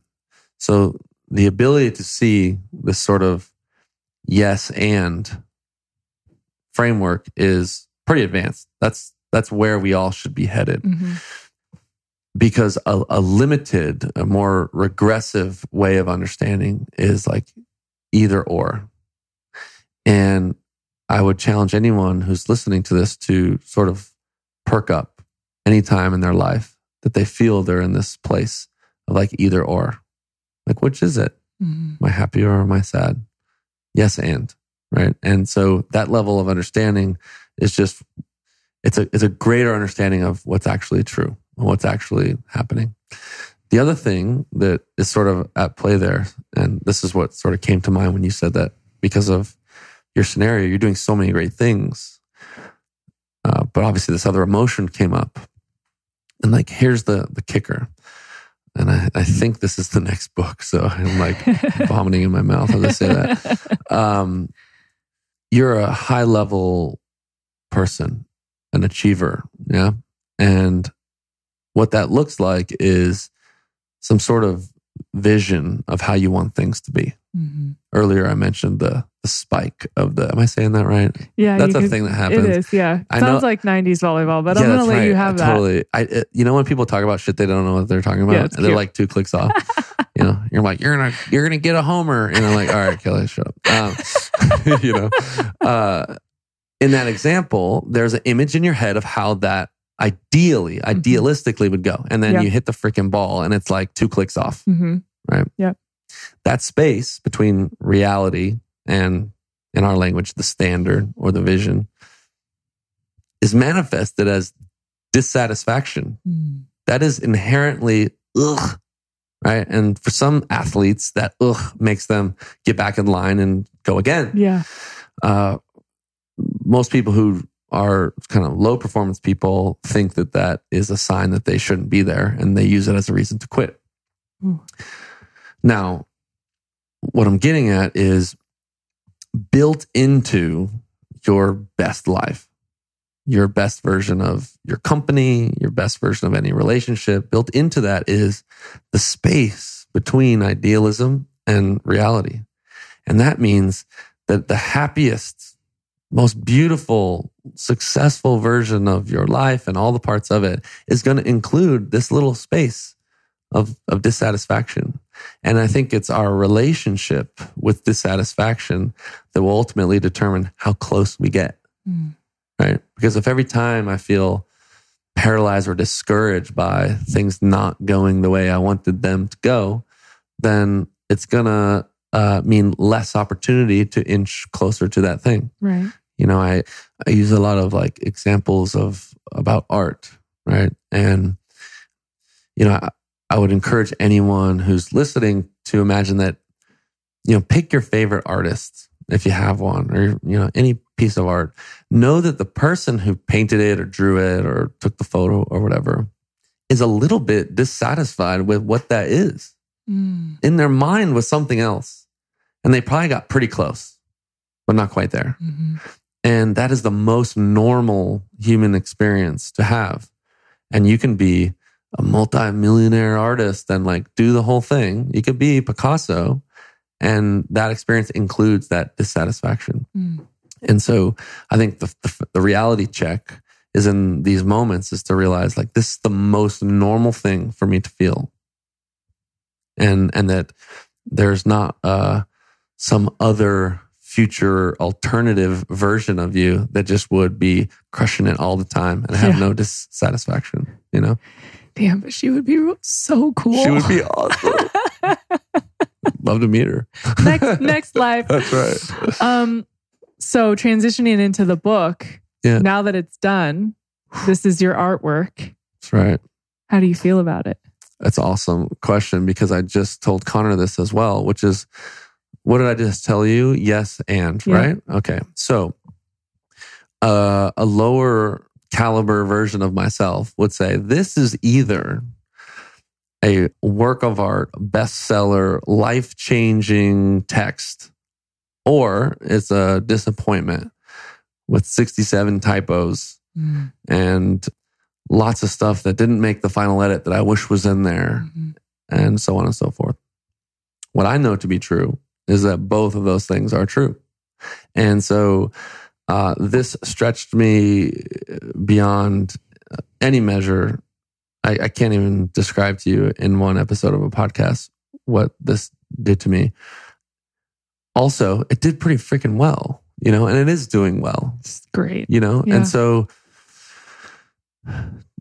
So the ability to see this sort of yes and framework is pretty advanced. That's that's where we all should be headed. Mm-hmm. Because a, a limited, a more regressive way of understanding is like either or. And I would challenge anyone who's listening to this to sort of perk up any time in their life that they feel they're in this place of like either or. Like, which is it? Mm-hmm. Am I happy or am I sad? Yes, and right. And so that level of understanding is just it's a it's a greater understanding of what's actually true and what's actually happening. The other thing that is sort of at play there, and this is what sort of came to mind when you said that because of your scenario, you're doing so many great things. Uh, but obviously, this other emotion came up. And like, here's the, the kicker. And I, I think this is the next book. So I'm like vomiting in my mouth as I say that. Um, you're a high level person, an achiever. Yeah. And what that looks like is some sort of vision of how you want things to be. Mm-hmm. Earlier, I mentioned the the spike of the. Am I saying that right? Yeah, that's a could, thing that happens. It is. Yeah, I sounds know, like '90s volleyball, but yeah, I'm gonna let right. you have that. Totally. I, it, you know, when people talk about shit, they don't know what they're talking about. Yeah, they're cute. like two clicks off. you know, you're like, you're gonna you're gonna get a homer, and I'm like, all right, Kelli, shut up. Um, you know, uh, in that example, there's an image in your head of how that ideally, mm-hmm. idealistically would go. And then you hit the freaking ball and it's like two clicks off. Mm-hmm. Right. Yep. That space between reality and, in our language, the standard or the vision is manifested as dissatisfaction. Mm. That is inherently ugh. Right. And for some athletes, that ugh makes them get back in line and go again. Yeah. Uh, most people who are kind of low performance people think that that is a sign that they shouldn't be there and they use it as a reason to quit. Mm. Now, what I'm getting at is built into your best life, your best version of your company, your best version of any relationship, built into that is the space between idealism and reality. And that means that the happiest most beautiful, successful version of your life and all the parts of it is going to include this little space of, of dissatisfaction. And I think it's our relationship with dissatisfaction that will ultimately determine how close we get. Mm. Right. Because if every time I feel paralyzed or discouraged by things not going the way I wanted them to go, then it's going to uh, mean less opportunity to inch closer to that thing. Right. You know, I, I use a lot of like examples of about art, right? And, you know, I, I would encourage anyone who's listening to imagine that, you know, pick your favorite artist if you have one or, you know, any piece of art. Know that the person who painted it or drew it or took the photo or whatever is a little bit dissatisfied with what that is. Mm. In their mind was something else and they probably got pretty close, but not quite there. Mm-hmm. And that is the most normal human experience to have. And you can be a multi-millionaire artist and like do the whole thing. You could be Picasso and that experience includes that dissatisfaction. Mm. And so I think the, the, the reality check is in these moments is to realize like this is the most normal thing for me to feel. And, and that there's not, uh, some other future alternative version of you that just would be crushing it all the time and have yeah. no dissatisfaction, you know? Damn, but she would be so cool. She would be awesome. Love to meet her. next next life. That's right. Um so transitioning into the book, yeah. now that it's done, this is your artwork. That's right. How do you feel about it? That's awesome question because I just told Connor this as well, which is what did I just tell you? Yes, and yeah. right? Okay. So, uh, a lower caliber version of myself would say this is either a work of art, bestseller, life changing text, or it's a disappointment with 67 typos mm. and lots of stuff that didn't make the final edit that I wish was in there, mm-hmm. and so on and so forth. What I know to be true is that both of those things are true. And so uh, this stretched me beyond any measure. I, I can't even describe to you in one episode of a podcast what this did to me. Also, it did pretty freaking well, you know, and it is doing well. It's great. You know, yeah. and so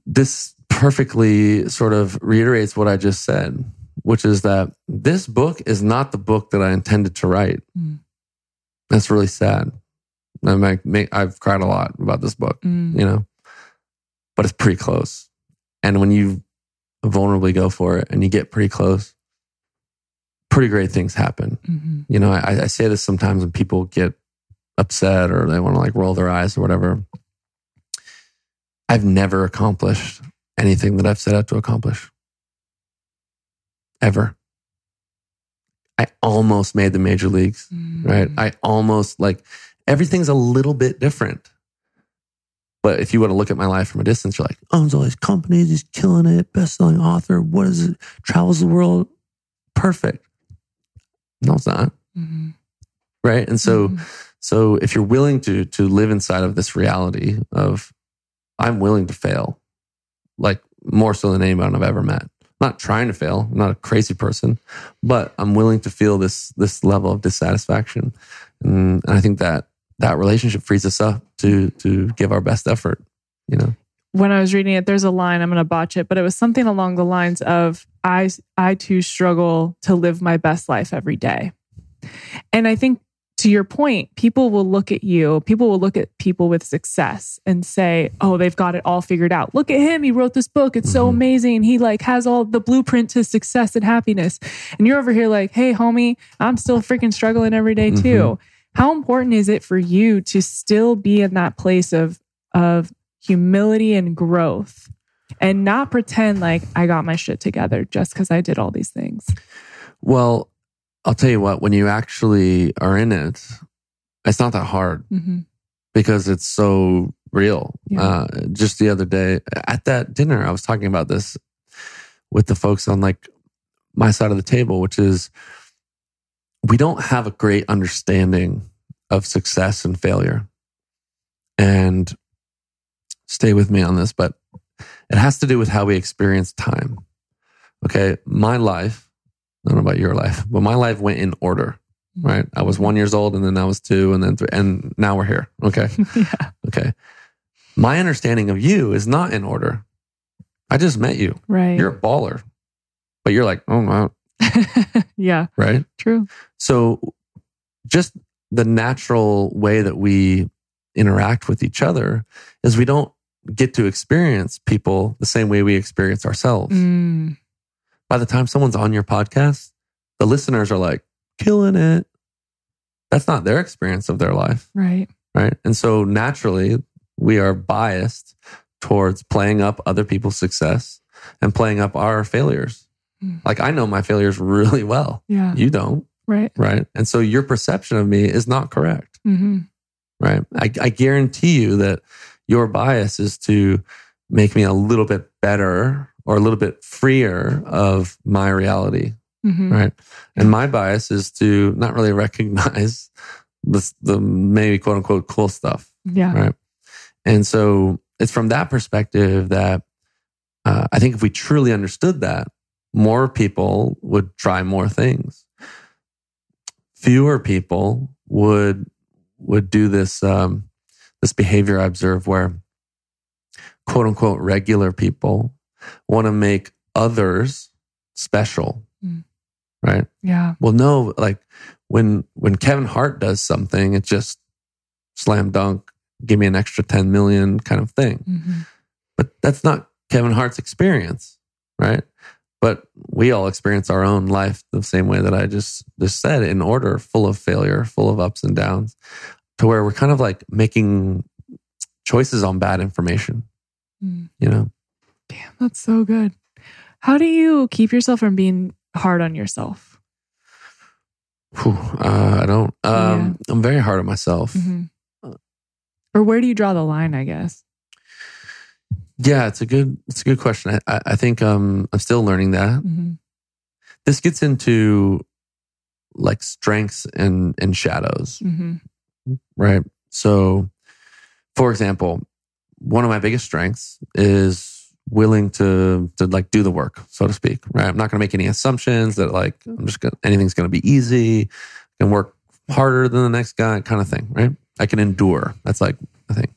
this perfectly sort of reiterates what I just said which is that this book is not the book that I intended to write. Mm. That's really sad. I make, I've cried a lot about this book, mm. you know, but it's pretty close. And when you vulnerably go for it and you get pretty close, pretty great things happen. Mm-hmm. You know, I, I say this sometimes when people get upset or they want to like roll their eyes or whatever. I've never accomplished anything that I've set out to accomplish ever. I almost made the major leagues, mm. right? I almost like everything's a little bit different. But if you want to look at my life from a distance, you're like, owns all these companies, he's killing it, best selling author. What is it? Travels the world. Perfect. No, it's not. Mm-hmm. Right. And so, mm-hmm. so if you're willing to, to live inside of this reality of, I'm willing to fail, like more so than anyone I've ever met. I'm not trying to fail. I'm not a crazy person, but I'm willing to feel this, this level of dissatisfaction. And, and I think that that relationship frees us up to, to give our best effort, you know? when I was reading it, there's a line, I'm going to botch it, but it was something along the lines of I, I too struggle to live my best life every day. And I think to your point, people will look at you, people will look at people with success and say, oh, they've got it all figured out. Look at him. He wrote this book. It's mm-hmm. so amazing. He like has all the blueprint to success and happiness. And you're over here like, hey, homie, I'm still freaking struggling every day too. Mm-hmm. How important is it for you to still be in that place of, of humility and growth and not pretend like I got my shit together just because I did all these things. Well, I'll tell you what, when you actually are in it, it's not that hard mm-hmm. because it's so real. Yeah. Uh, just the other day at that dinner, I was talking about this with the folks on like my side of the table, which is we don't have a great understanding of success and failure. And stay with me on this, but it has to do with how we experience time. Okay. My life, I don't know about your life, but my life went in order, mm-hmm. right? I was one years old and then I was two and then three, and now we're here. Okay. yeah. Okay. My understanding of you is not in order. I just met you. Right. You're a baller, but you're like, oh, wow. yeah. Right. True. So just the natural way that we interact with each other is we don't get to experience people the same way we experience ourselves. Mm. By the time someone's on your podcast, the listeners are like, killing it. That's not their experience of their life. Right. Right. And so naturally, we are biased towards playing up other people's success and playing up our failures. Mm. Like I know my failures really well. Yeah. You don't. Right. Right. And so your perception of me is not correct. Mm-hmm. Right. I, I guarantee you that your bias is to make me a little bit better or a little bit freer of my reality. Mm-hmm. Right. And my bias is to not really recognize the, the maybe quote unquote cool stuff. Yeah. Right. And so it's from that perspective that uh, I think if we truly understood that, more people would try more things. Fewer people would would do this um, this behavior I observe where quote unquote regular people want to make others special. Mm. Right? Yeah. Well, no, like when when Kevin Hart does something, it's just slam dunk, give me an extra 10 million kind of thing. Mm-hmm. But that's not Kevin Hart's experience, right? But we all experience our own life the same way that I just just said, in order, full of failure, full of ups and downs to where we're kind of like making choices on bad information. Mm. You know? Damn, that's so good. How do you keep yourself from being hard on yourself? Whew, uh, I don't. Um, yeah. I'm very hard on myself. Mm-hmm. Or where do you draw the line? I guess. Yeah, it's a good. It's a good question. I, I think um, I'm still learning that. Mm-hmm. This gets into like strengths and and shadows. Mm-hmm right? So, for example, one of my biggest strengths is willing to to like do the work, so to speak. Right? I'm not going to make any assumptions that like I'm just gonna, anything's going to be easy. and work harder than the next guy, kind of thing. Right? I can endure. That's like I thing.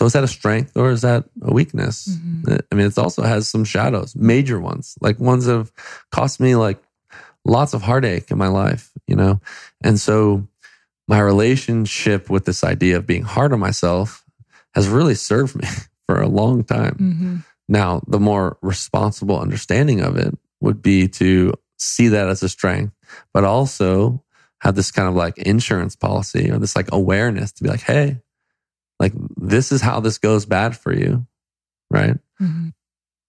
So is that a strength or is that a weakness? Mm-hmm. I mean, it also has some shadows, major ones, like ones that have cost me like lots of heartache in my life, you know? And so my relationship with this idea of being hard on myself has really served me for a long time. Mm-hmm. Now, the more responsible understanding of it would be to see that as a strength, but also have this kind of like insurance policy or this like awareness to be like, hey, like this is how this goes bad for you. Right. Mm-hmm.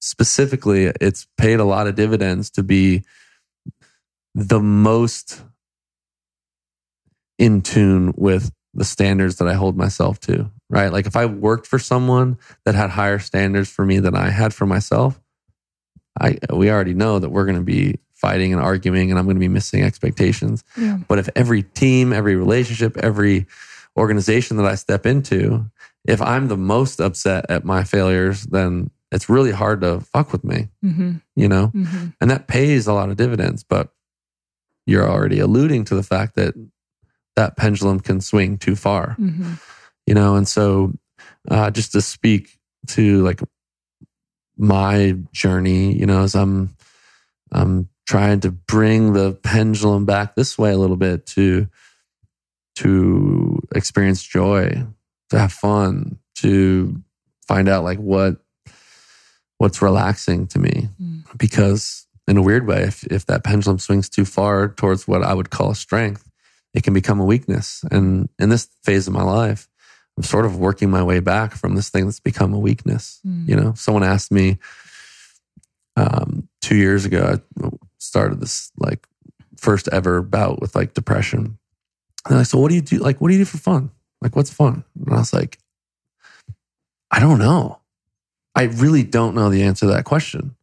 Specifically, it's paid a lot of dividends to be the most in tune with the standards that I hold myself to, right? Like if I worked for someone that had higher standards for me than I had for myself, I we already know that we're going to be fighting and arguing and I'm going to be missing expectations. Yeah. But if every team, every relationship, every organization that I step into, if I'm the most upset at my failures, then it's really hard to fuck with me, Mm-hmm. you know? Mm-hmm. And that pays a lot of dividends, but you're already alluding to the fact that that pendulum can swing too far, Mm-hmm. you know? And so, uh, just to speak to like my journey, you know, as I'm, I'm trying to bring the pendulum back this way a little bit to, to experience joy, to have fun, to find out like what, what's relaxing to me Mm. because in a weird way if, if that pendulum swings too far towards what i would call a strength it can become a weakness and in this phase of my life i'm sort of working my way back from this thing that's become a weakness Mm. you know someone asked me um, two years ago i started this like first ever bout with like depression and i said what do you do like what do you do for fun like what's fun and i was like i don't know I really don't know the answer to that question.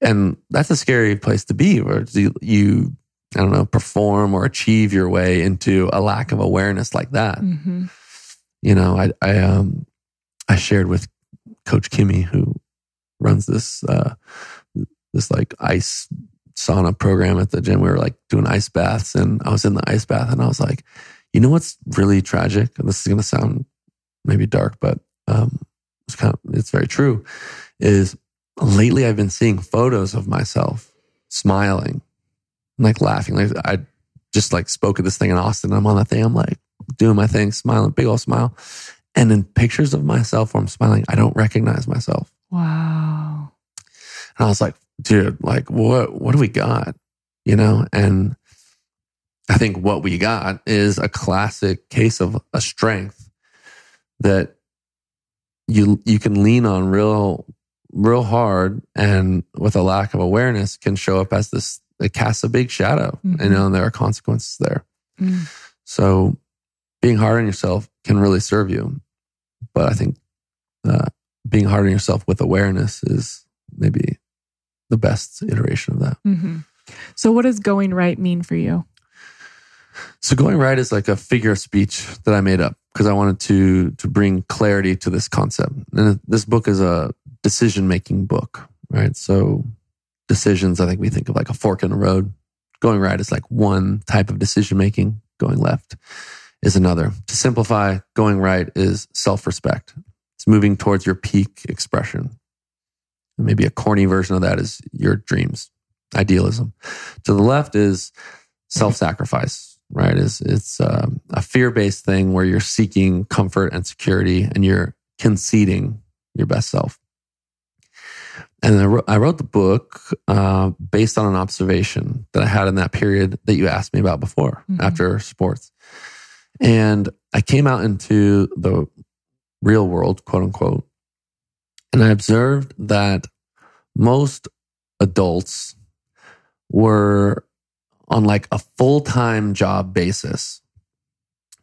And that's a scary place to be where you, you, I don't know, perform or achieve your way into a lack of awareness like that. Mm-hmm. You know, I, I, um, I shared with Coach Kimmy, who runs this, uh, this like ice sauna program at the gym. We were like doing ice baths and I was in the ice bath and I was like, you know what's really tragic? And this is going to sound maybe dark, but, um, it's kind of it's very true is lately i've been seeing photos of myself smiling like laughing like i just like spoke at this thing in austin i'm on that thing i'm like doing my thing smiling big old smile and in pictures of myself where i'm smiling i don't recognize myself Wow. and i was like dude like what what do we got you know and i think what we got is a classic case of a strength that you you can lean on real real hard and with a lack of awareness can show up as this it casts a big shadow Mhm. you know and there are consequences there Mm. so being hard on yourself can really serve you but i think uh, being hard on yourself with awareness is maybe the best iteration of that Mm-hmm. So, what does going right mean for you? So going right is like a figure of speech that I made up because I wanted to to bring clarity to this concept. And this book is a decision making book, right? So decisions, I think we think of like a fork in the road. Going right is like one type of decision making. Going left is another. To simplify, going right is self respect. It's moving towards your peak expression. Maybe a corny version of that is your dreams, idealism. To the left is self sacrifice, right? Is it's um, a fear based thing where you're seeking comfort and security, and you're conceding your best self. And I wrote, I wrote the book uh, based on an observation that I had in that period that you asked me about before, Mhm. after sports. And I came out into the real world, quote unquote, and I observed that most adults were on like a full time job basis,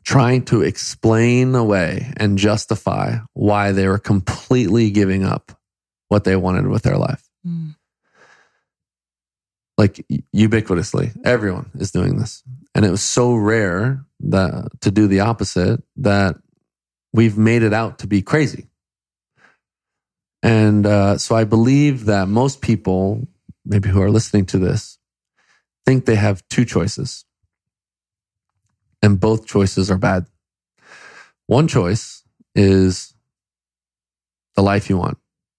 trying to explain away and justify why they were completely giving up what they wanted with their life. Mm. Like ubiquitously, everyone is doing this. And it was so rare that to do the opposite that we've made it out to be crazy. And uh, so I believe that most people, maybe who are listening to this, think they have two choices. And both choices are bad. One choice is the life you want,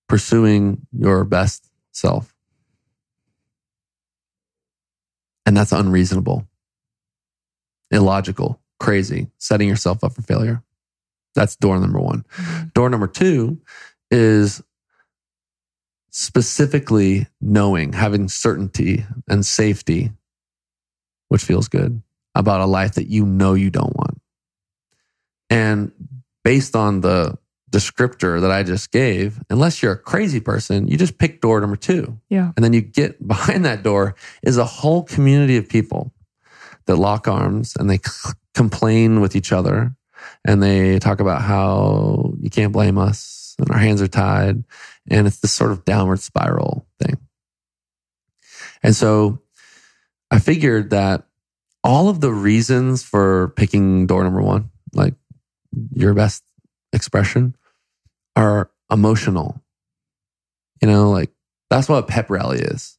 pursuing your best self. And that's unreasonable, illogical, crazy, setting yourself up for failure. That's door number one. Mhm. Door number two is specifically knowing, having certainty and safety, which feels good, about a life that you know you don't want. And based on the descriptor that I just gave, unless you're a crazy person, you just pick door number two. Yeah. And then you get behind that door is a whole community of people that lock arms and they c- complain with each other and they talk about how you can't blame us and our hands are tied. And it's this sort of downward spiral thing. And so I figured that all of the reasons for picking door number one, like your best expression, are emotional. You know, like that's what a pep rally is.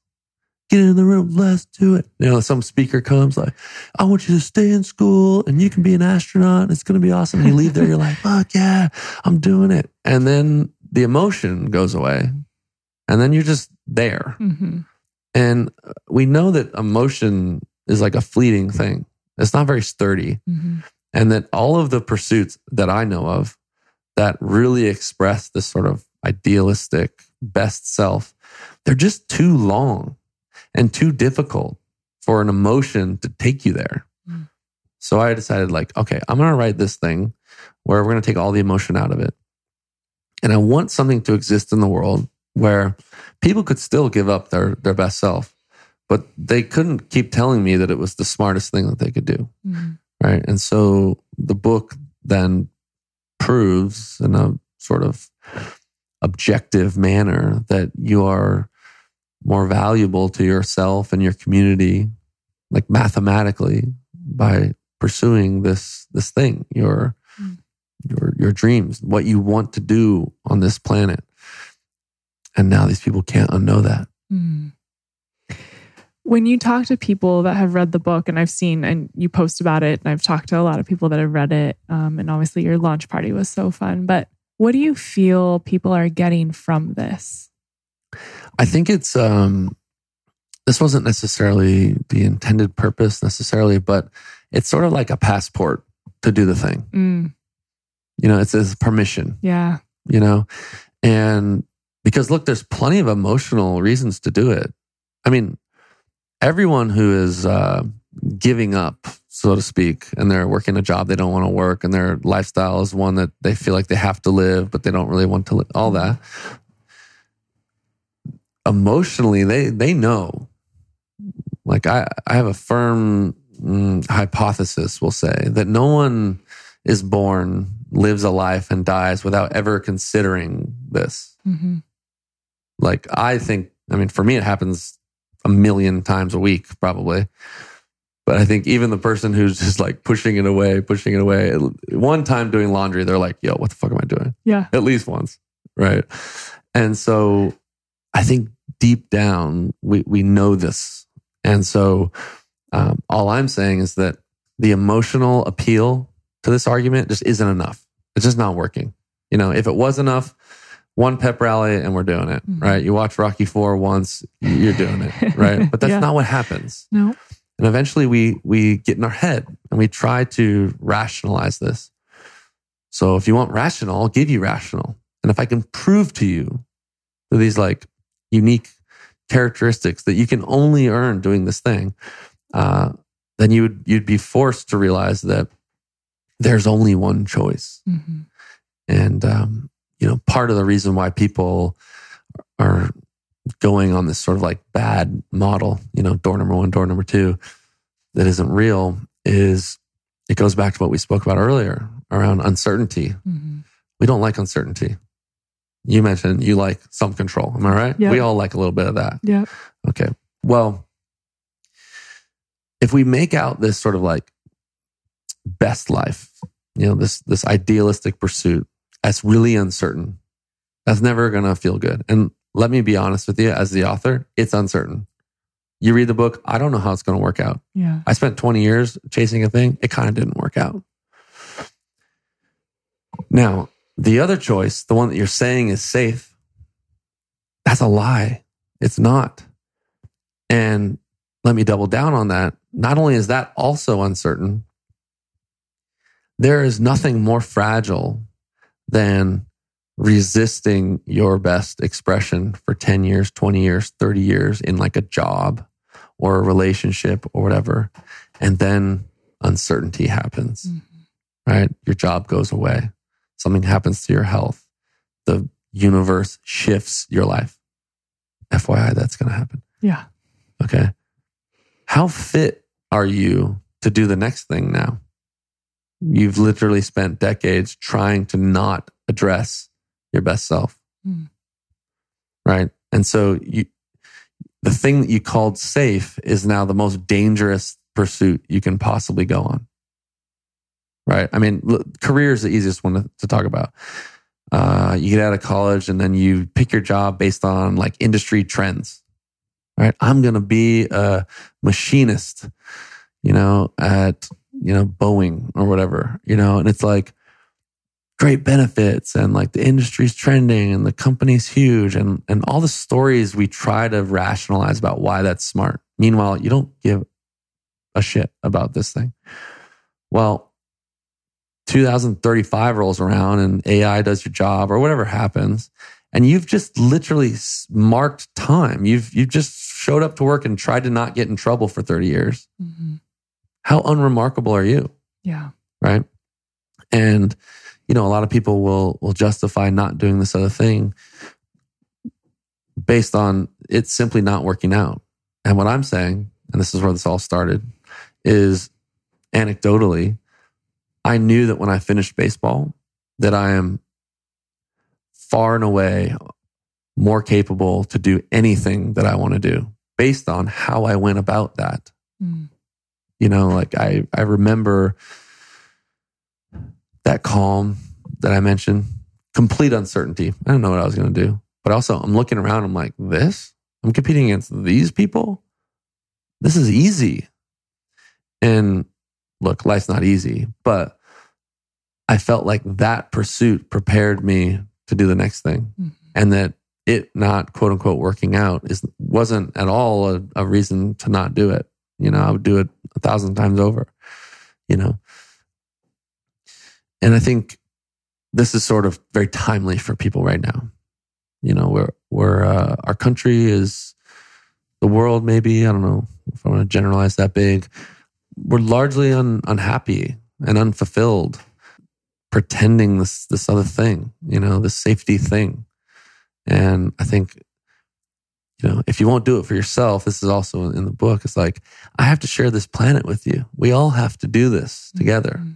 Get in the room, let's do it. You know, some speaker comes like, I want you to stay in school and you can be an astronaut. It's going to be awesome. And you leave there, you're like, fuck yeah, I'm doing it. And then the emotion goes away. And then you're just there. Mm-hmm. And we know that emotion is like a fleeting thing. It's not very sturdy. Mm-hmm. And that all of the pursuits that I know of that really express this sort of idealistic best self, they're just too long and too difficult for an emotion to take you there. Mm. So I decided, like, okay, I'm going to write this thing where we're going to take all the emotion out of it. And I want something to exist in the world where people could still give up their, their best self, but they couldn't keep telling me that it was the smartest thing that they could do. Mm-hmm. Right. And so the book then proves in a sort of objective manner that you are more valuable to yourself and your community, like mathematically, by pursuing this this thing, your Mm. your your dreams, what you want to do on this planet. And now these people can't unknow that. Mm. When you talk to people that have read the book, and I've seen, and you post about it, and I've talked to a lot of people that have read it, um, and obviously your launch party was so fun. But what do you feel people are getting from this? I think it's um this wasn't necessarily the intended purpose necessarily, but it's sort of like a passport to do the thing. Mm, You know, it's a permission, yeah. you know? And because look, there's plenty of emotional reasons to do it. I mean, everyone who is uh, giving up, so to speak, and they're working a job they don't want to work, and their lifestyle is one that they feel like they have to live, but they don't really want to live, all that. Emotionally, they they know. Like I, I have a firm mm, hypothesis, we'll say, that no one is born, lives a life, and dies without ever considering this. hmm Like I think, I mean, for me, it happens a million times a week, probably. But I think even the person who's just like pushing it away, pushing it away, one time doing laundry, they're like, yo, what the fuck am I doing? Yeah. At least once. Right. And so I think deep down, we, we know this. And so um, all I'm saying is that the emotional appeal to this argument just isn't enough. It's just not working. You know, if it was enough, one pep rally and we're doing it, Mhm. right? You watch Rocky Four once, you're doing it, right? But that's Yeah. not what happens. No. And eventually we we get in our head and we try to rationalize this. So if you want rational, I'll give you rational. And if I can prove to you that these like unique characteristics that you can only earn doing this thing, uh, then you would you'd be forced to realize that there's only one choice. hmm And um, you know, part of the reason why people are going on this sort of like bad model, you know, door number one, door number two, that isn't real, is it goes back to what we spoke about earlier around uncertainty. hmm We don't like uncertainty. You mentioned you like some control. Am I right? Yeah. We all like a little bit of that. Yeah. Okay. Well, if we make out this sort of like best life, you know, this this idealistic pursuit that's really uncertain, that's never gonna feel good. And let me be honest with you, as the author, it's uncertain. You read the book, I don't know how it's gonna work out. Yeah. I spent 20 years chasing a thing, it kind of didn't work out. Now, the other choice, the one that you're saying is safe, that's a lie. It's not. And let me double down on that. Not only is that also uncertain, there is nothing more fragile than resisting your best expression for 10 years, 20 years, 30 years in like a job or a relationship or whatever. And then uncertainty happens, Mhm. right? Your job goes away. Something happens to your health. The universe shifts your life. FYI, that's going to happen. Yeah. Okay. How fit are you to do the next thing now? You've literally spent decades trying to not address your best self. Mm. Right. And so you, the thing that you called safe is now the most dangerous pursuit you can possibly go on. Right? I mean, career is the easiest one to, to talk about. Uh, you get out of college and then you pick your job based on like industry trends. Right? I'm going to be a machinist, you know, at, you know, Boeing or whatever, you know, and it's like, great benefits and like the industry's trending and the company's huge and and all the stories we try to rationalize about why that's smart. Meanwhile, you don't give a shit about this thing. Well, 2035 rolls around and AI does your job or whatever happens and you've just literally marked time. You've you've just showed up to work and tried to not get in trouble for 30 years. Mm-hmm. How unremarkable are you? Yeah. Right? And you know, a lot of people will will justify not doing this other thing based on it's simply not working out. And what I'm saying, and this is where this all started, is anecdotally, I knew that when I finished baseball, that I am far and away more capable to do anything that I want to do based on how I went about that. Mm. You know, like I I remember that calm that I mentioned, complete uncertainty. I don't know what I was going to do. But also, I'm looking around, I'm like, this? I'm competing against these people? This is easy. And look, life's not easy, but I felt like that pursuit prepared me to do the next thing. Mm-hmm. And that it not quote unquote working out is wasn't at all a, a reason to not do it. You know, I would do it a thousand times over, you know. And I think this is sort of very timely for people right now. You know, where where uh, our country is, the world maybe I don't know if I want to generalize that big. We're largely un, unhappy and unfulfilled, pretending this this other thing. You know, this safety thing. And I think, you know, if you won't do it for yourself, this is also in the book. It's like I have to share this planet with you. We all have to do this together. Mm-hmm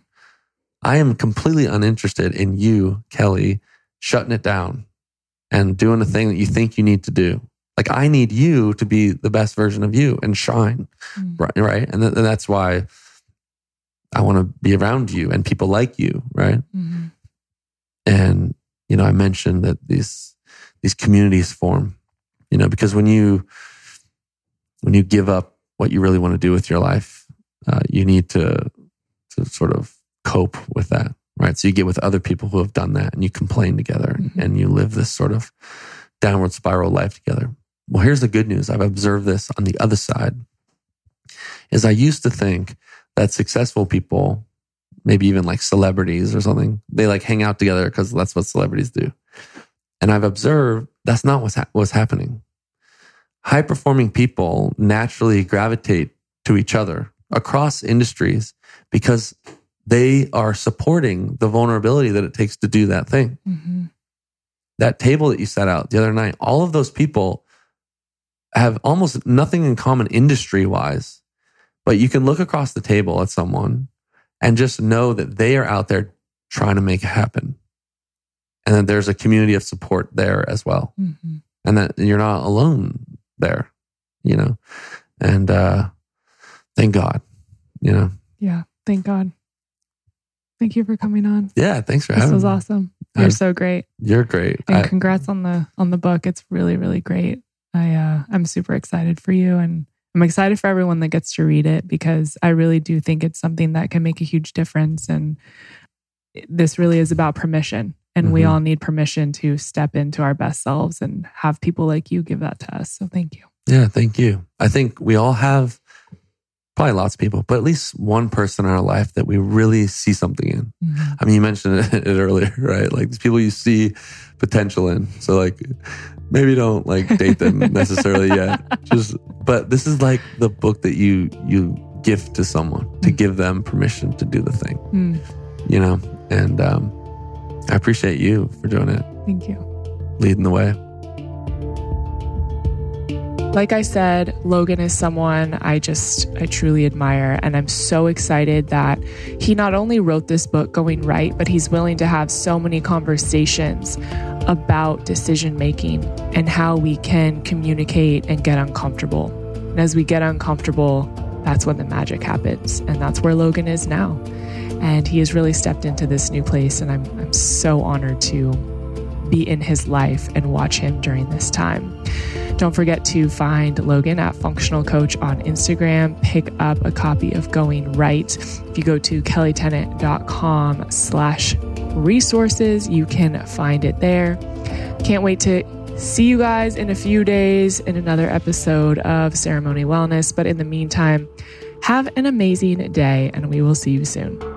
I am completely uninterested in you, Kelli, shutting it down and doing the thing that you think you need to do. Like I need you to be the best version of you and shine, mm. right? Right, and, th- and, that's why I want to be around you and people like you, right? Mm-hmm. And you know, I mentioned that these these communities form, you know, because when you when you give up what you really want to do with your life, uh, you need to to sort of cope with that, right? So you get with other people who have done that and you complain together mm-hmm. and you live this sort of downward spiral life together. Well, here's the good news. I've observed this on the other side is I used to think that successful people, maybe even like celebrities or something, they like hang out together because that's what celebrities do. And I've observed that's not what's, ha- what's happening. High performing people naturally gravitate to each other across industries because they are supporting the vulnerability that it takes to do that thing. Mm-hmm. That table that you set out the other night, all of those people have almost nothing in common industry wise, but you can look across the table at someone and just know that they are out there trying to make it happen. And that there's a community of support there as well. Mm-hmm. And that you're not alone there, you know? And uh, thank God, you know? Yeah, thank God. Thank you for coming on. Yeah, thanks for this having me. This was awesome. You're I, so great. You're great. And I, congrats on the on the book. It's really really great. I uh I'm super excited for you and I'm excited for everyone that gets to read it because I really do think it's something that can make a huge difference and this really is about permission and mm-hmm. we all need permission to step into our best selves and have people like you give that to us. So thank you. Yeah, thank you. I think we all have probably lots of people, but at least one person in our life that we really see something in. Mm-hmm. I mean, you mentioned it, earlier, right? Like these people you see potential in. So like maybe don't like date them necessarily yet. Just but this is like the book that you you gift to someone to mm. give them permission to do the thing. Mm. You know, and um I appreciate you for doing it. Thank you. Leading the way. Like I said, Logan is someone I just, I truly admire. And I'm so excited that he not only wrote this book going right, but he's willing to have so many conversations about decision making and how we can communicate and get uncomfortable. And as we get uncomfortable, that's when the magic happens. And that's where Logan is now. And he has really stepped into this new place. And I'm, I'm so honored to be in his life and watch him during this time. Don't forget to find Logan at Functional Coach on Instagram. Pick up a copy of Going Right. If you go to kellitennant.com slash resources, you can find it there. Can't wait to see you guys in a few days in another episode of Ceremony Wellness. But in the meantime, have an amazing day and we will see you soon.